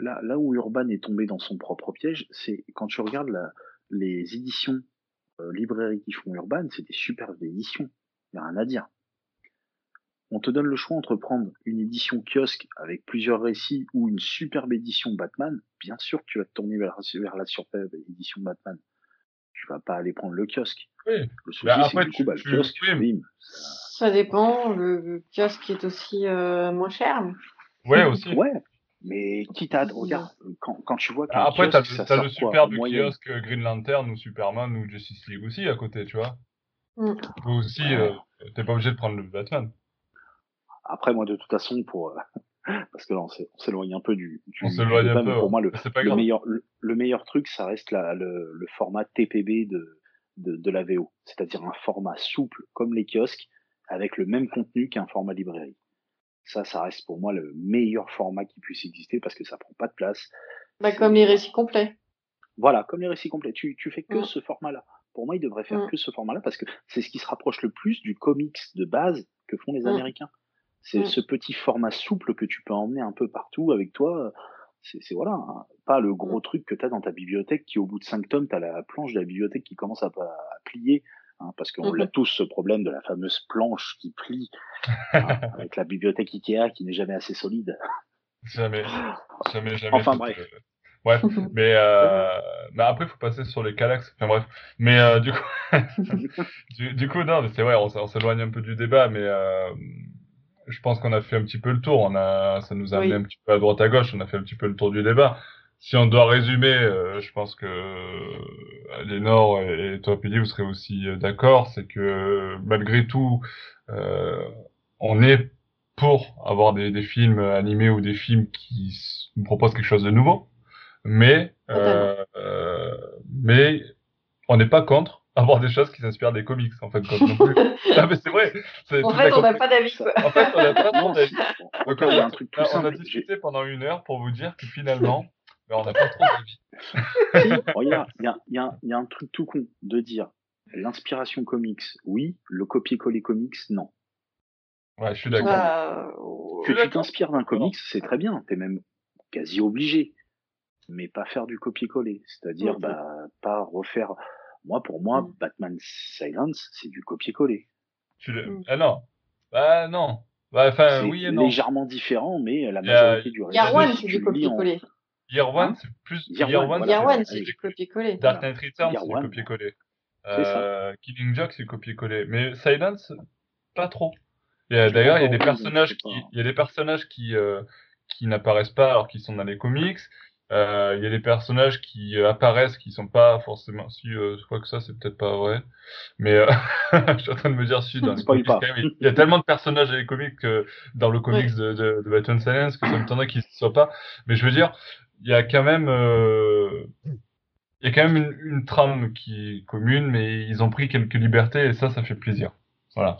Là, là où Urban est tombé dans son propre piège, c'est quand tu regardes la, les éditions euh, librairies qui font Urban, c'est des superbes éditions. Il n'y a rien à dire on te donne le choix entre prendre une édition kiosque avec plusieurs récits ou une superbe édition Batman, bien sûr que tu vas te tourner vers, la superbe édition Batman. Tu vas pas aller prendre le kiosque. Oui. Le souci, bah, c'est du coup, bah, le kiosque, Ça dépend, le, kiosque est aussi euh, moins cher. Ouais, aussi. Ouais. Mais quitte à, regarde, quand, quand tu vois que. Après, t'as le, le superbe kiosque Green Lantern ou Superman ou Justice League aussi à côté, tu vois. Mm. Aussi, euh, t'es pas obligé de prendre le Batman. Après, moi, de toute façon, pour euh, parce que là, on s'éloigne un peu du. du on s'éloigne un peu. Pour moi, le, le meilleur, le, meilleur truc, ça reste la, le, le, format TPB de, de, de la VO, c'est-à-dire un format souple comme les kiosques, avec le même contenu qu'un format librairie. Ça, ça reste pour moi le meilleur format qui puisse exister parce que ça prend pas de place. Bah, comme les récits complets. Voilà, comme les récits complets. Tu, tu fais que ce format-là. Pour moi, il devrait faire que ce format-là parce que c'est ce qui se rapproche le plus du comics de base que font les. Américains. C'est mmh. ce petit format souple que tu peux emmener un peu partout avec toi. C'est voilà, hein. pas le gros mmh. truc que tu as dans ta bibliothèque qui, au bout de cinq tomes, tu as la planche de la bibliothèque qui commence à, à plier. Hein, parce qu'on mmh l'a tous ce problème de la fameuse planche qui plie hein, avec la bibliothèque Ikea qui n'est jamais assez solide. Jamais, jamais, jamais. Enfin bref. Ouais, mais, euh, mais après, il faut passer sur les calax. Enfin bref. Mais euh, du coup, du, du, coup, non, c'est vrai, on, on s'éloigne un peu du débat, mais euh, je pense qu'on a fait un petit peu le tour. On a, ça nous a amené un petit peu à droite à gauche. On a fait un petit peu le tour du débat. Si on doit résumer, euh, je pense que euh, Lénore et, toi, Pili, vous serez aussi euh, d'accord. C'est que malgré tout, on est pour avoir des, des films animés ou des films qui nous proposent quelque chose de nouveau, mais euh, euh, mais on n'est pas contre avoir des choses qui s'inspirent des comics en fait non plus. ah, mais c'est vrai. En fait, on n'a pas d'avis. En fait, on n'a pas d'avis. Donc, on, a, un truc on a discuté pendant une heure pour vous dire que finalement, ben, on n'a pas trop d'avis. si, regarde, il y a, y, a, y a un truc tout con de dire l'inspiration comics, oui, le copier-coller comics, non. Ouais, je suis d'accord. Bah, que tu t'inspires d'un comics, c'est très bien, t'es même quasi obligé, mais pas faire du copier-coller, c'est-à-dire bah, pas refaire. Moi, pour moi, mm. Batman Silence, c'est du copier-coller. Mm. Ah non, bah non. Bah, enfin, oui et non. légèrement différent, mais la majorité du reste. Year One, c'est du copier-coller. Year One, c'est plus. Year, One, c'est du copier-coller. Dark Knight Returns, c'est du copier-coller. Euh, Killing Joke, c'est copier-coller. Mais Silence, pas trop. D'ailleurs, il y a des personnages qui, il y a des personnages qui, euh, qui n'apparaissent pas alors qu'ils sont dans les comics. Euh, il y a des personnages qui euh, apparaissent qui sont pas forcément. Si, euh, je crois que ça, c'est peut-être pas vrai. Mais euh, je suis en train de me dire si dans les comics, il y a tellement de personnages dans les comics que dans le comics de, de, de Batman Silence que ça me tendrait qu'ils ne soient pas. Mais je veux dire, il y a quand même il y a quand même une, une, trame qui est commune, mais ils ont pris quelques libertés et ça, ça fait plaisir. Voilà.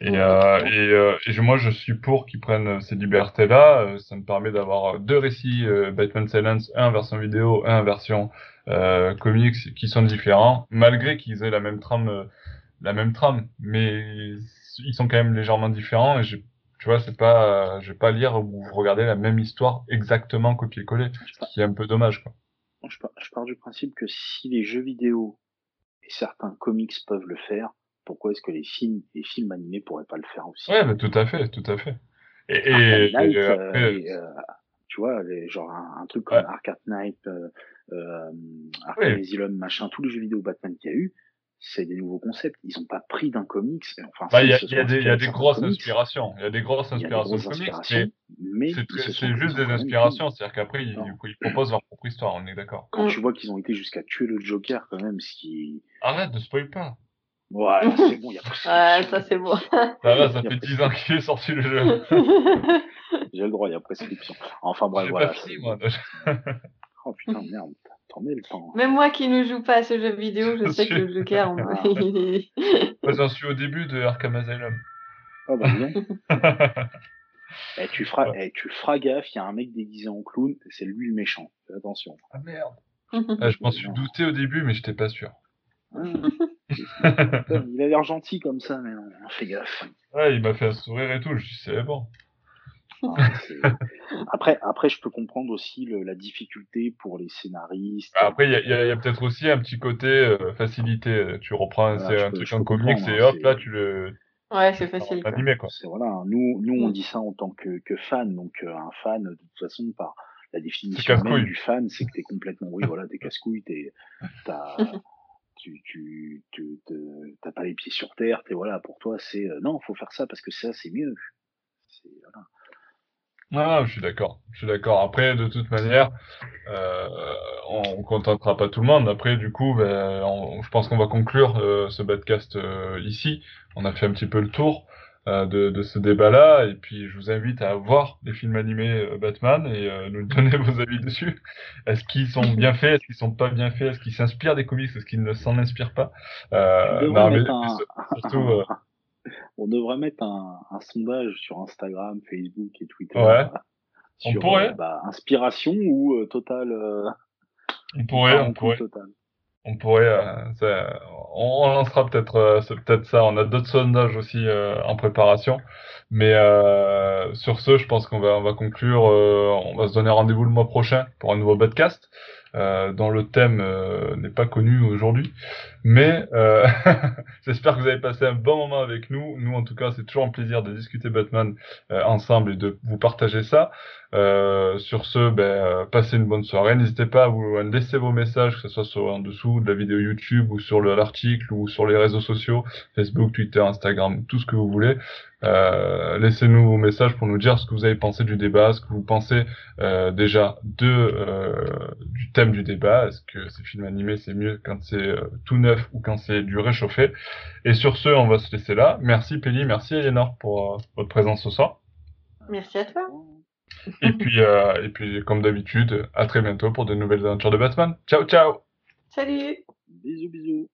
Et, euh, et, euh, et, moi, je suis pour qu'ils prennent ces libertés-là. Euh, ça me permet d'avoir deux récits euh, Batman Silence, un version vidéo, un version euh, comics, qui sont différents, malgré qu'ils aient la même trame, la même trame, mais ils sont quand même légèrement différents. Et je, tu vois, c'est pas, je vais pas lire ou regarder la même histoire exactement copier-coller, ce qui est un peu dommage, quoi je pars, du principe que si les jeux vidéo et certains comics peuvent le faire, pourquoi est-ce que les films, les films animés pourraient pas le faire aussi? Ouais, mais tout à fait, tout à fait. Et, et, euh, euh, tu vois, les, genre un, truc comme Arcade Knight, euh, euh Arkham Asylum, machin, tous les jeux vidéo Batman qu'il y a eu, c'est des nouveaux concepts. Ils n'ont pas pris d'un comics. Enfin, bah, il y, a, y, des, y a des grosses inspirations. Il y a des grosses inspirations de comics, mais, c'est juste des inspirations. C'est-à-dire qu'après, ils, ils, proposent leur propre histoire. On est d'accord. Quand tu vois qu'ils ont été jusqu'à tuer le Joker, quand même, ce qui. Arrête, ne spoil pas. Ouais, c'est bon, il y a Ouais, ça c'est bon. Ça va, ça fait 10 ans qu'il est sorti le jeu. J'ai le droit, il y a prescription. Enfin bref, voilà. Pas fini, moi. oh putain, merde. Même moi qui ne joue pas à ce jeu vidéo, je, sais que le Joker, on... Moi, j'en suis au début de Arkham Asylum. Oh bah bien. eh, tu, feras, eh, tu feras gaffe, il y a un mec déguisé en clown, c'est lui le méchant. Fais attention. Ah merde. ah, je m'en suis douté au début, mais j'étais pas sûr. Ah. il a l'air gentil comme ça, mais non, fais gaffe. Ouais, il m'a fait un sourire et tout, je suis c'est bon. après, après, je peux comprendre aussi le, la difficulté pour les scénaristes. Après, il y a, peut-être aussi un petit côté euh, facilité. Tu reprends un truc en comics et hop, là, tu le. Ouais, c'est facile. Animé, quoi. Voilà, nous, nous, on dit ça en tant que, que fan. Donc, euh, un fan, de toute façon, par la définition même du fan, c'est que t'es complètement, oui, voilà, t'es casse-couille, t'es, t'as, tu, tu, t'as pas les pieds sur terre, t'es, voilà, pour toi, c'est, euh, non, faut faire ça parce que ça, c'est mieux. Ah, je suis d'accord. Je suis d'accord. Après, de toute manière, euh, on contentera pas tout le monde. Après, du coup, ben, je pense qu'on va conclure euh, ce podcast ici. On a fait un petit peu le tour de, de, ce débat-là, et puis je vous invite à voir les films animés Batman et nous donner vos avis dessus. Est-ce qu'ils sont bien faits? Est-ce qu'ils sont pas bien faits? Est-ce qu'ils s'inspirent des comics? Est-ce qu'ils ne s'en inspirent pas? Non, mais, surtout on devrait mettre un, un, sondage sur Instagram, Facebook et Twitter. Ouais. Sur, on pourrait. Euh, bah, inspiration ou euh, total. Euh, on pourrait, on pourrait. Total. On pourrait. on, lancera peut-être, c'est peut-être ça. On a d'autres sondages aussi en préparation. Mais sur ce, je pense qu'on va, on va conclure. on va se donner rendez-vous le mois prochain pour un nouveau podcast. Euh, dont le thème euh, n'est pas connu aujourd'hui. Mais euh, j'espère que vous avez passé un bon moment avec nous. Nous, en tout cas, c'est toujours un plaisir de discuter Batman ensemble et de vous partager ça. Sur ce, ben, passez une bonne soirée. N'hésitez pas à vous laisser vos messages, que ce soit sur, en dessous de la vidéo YouTube ou sur l'article ou sur les réseaux sociaux, Facebook, Twitter, Instagram, tout ce que vous voulez. Euh, Laissez-nous vos messages pour nous dire ce que vous avez pensé du débat, ce que vous pensez euh, déjà euh, du thème du débat. Est-ce que ces films animés c'est mieux quand c'est euh, tout neuf ou quand c'est du réchauffé? Et sur ce, on va se laisser là. Merci Pelli, merci Eleanor pour euh, votre présence ce soir. Merci à toi. Et puis, euh, et puis comme d'habitude, à très bientôt pour de nouvelles aventures de Batman. Ciao, ciao Salut Bisous, bisous.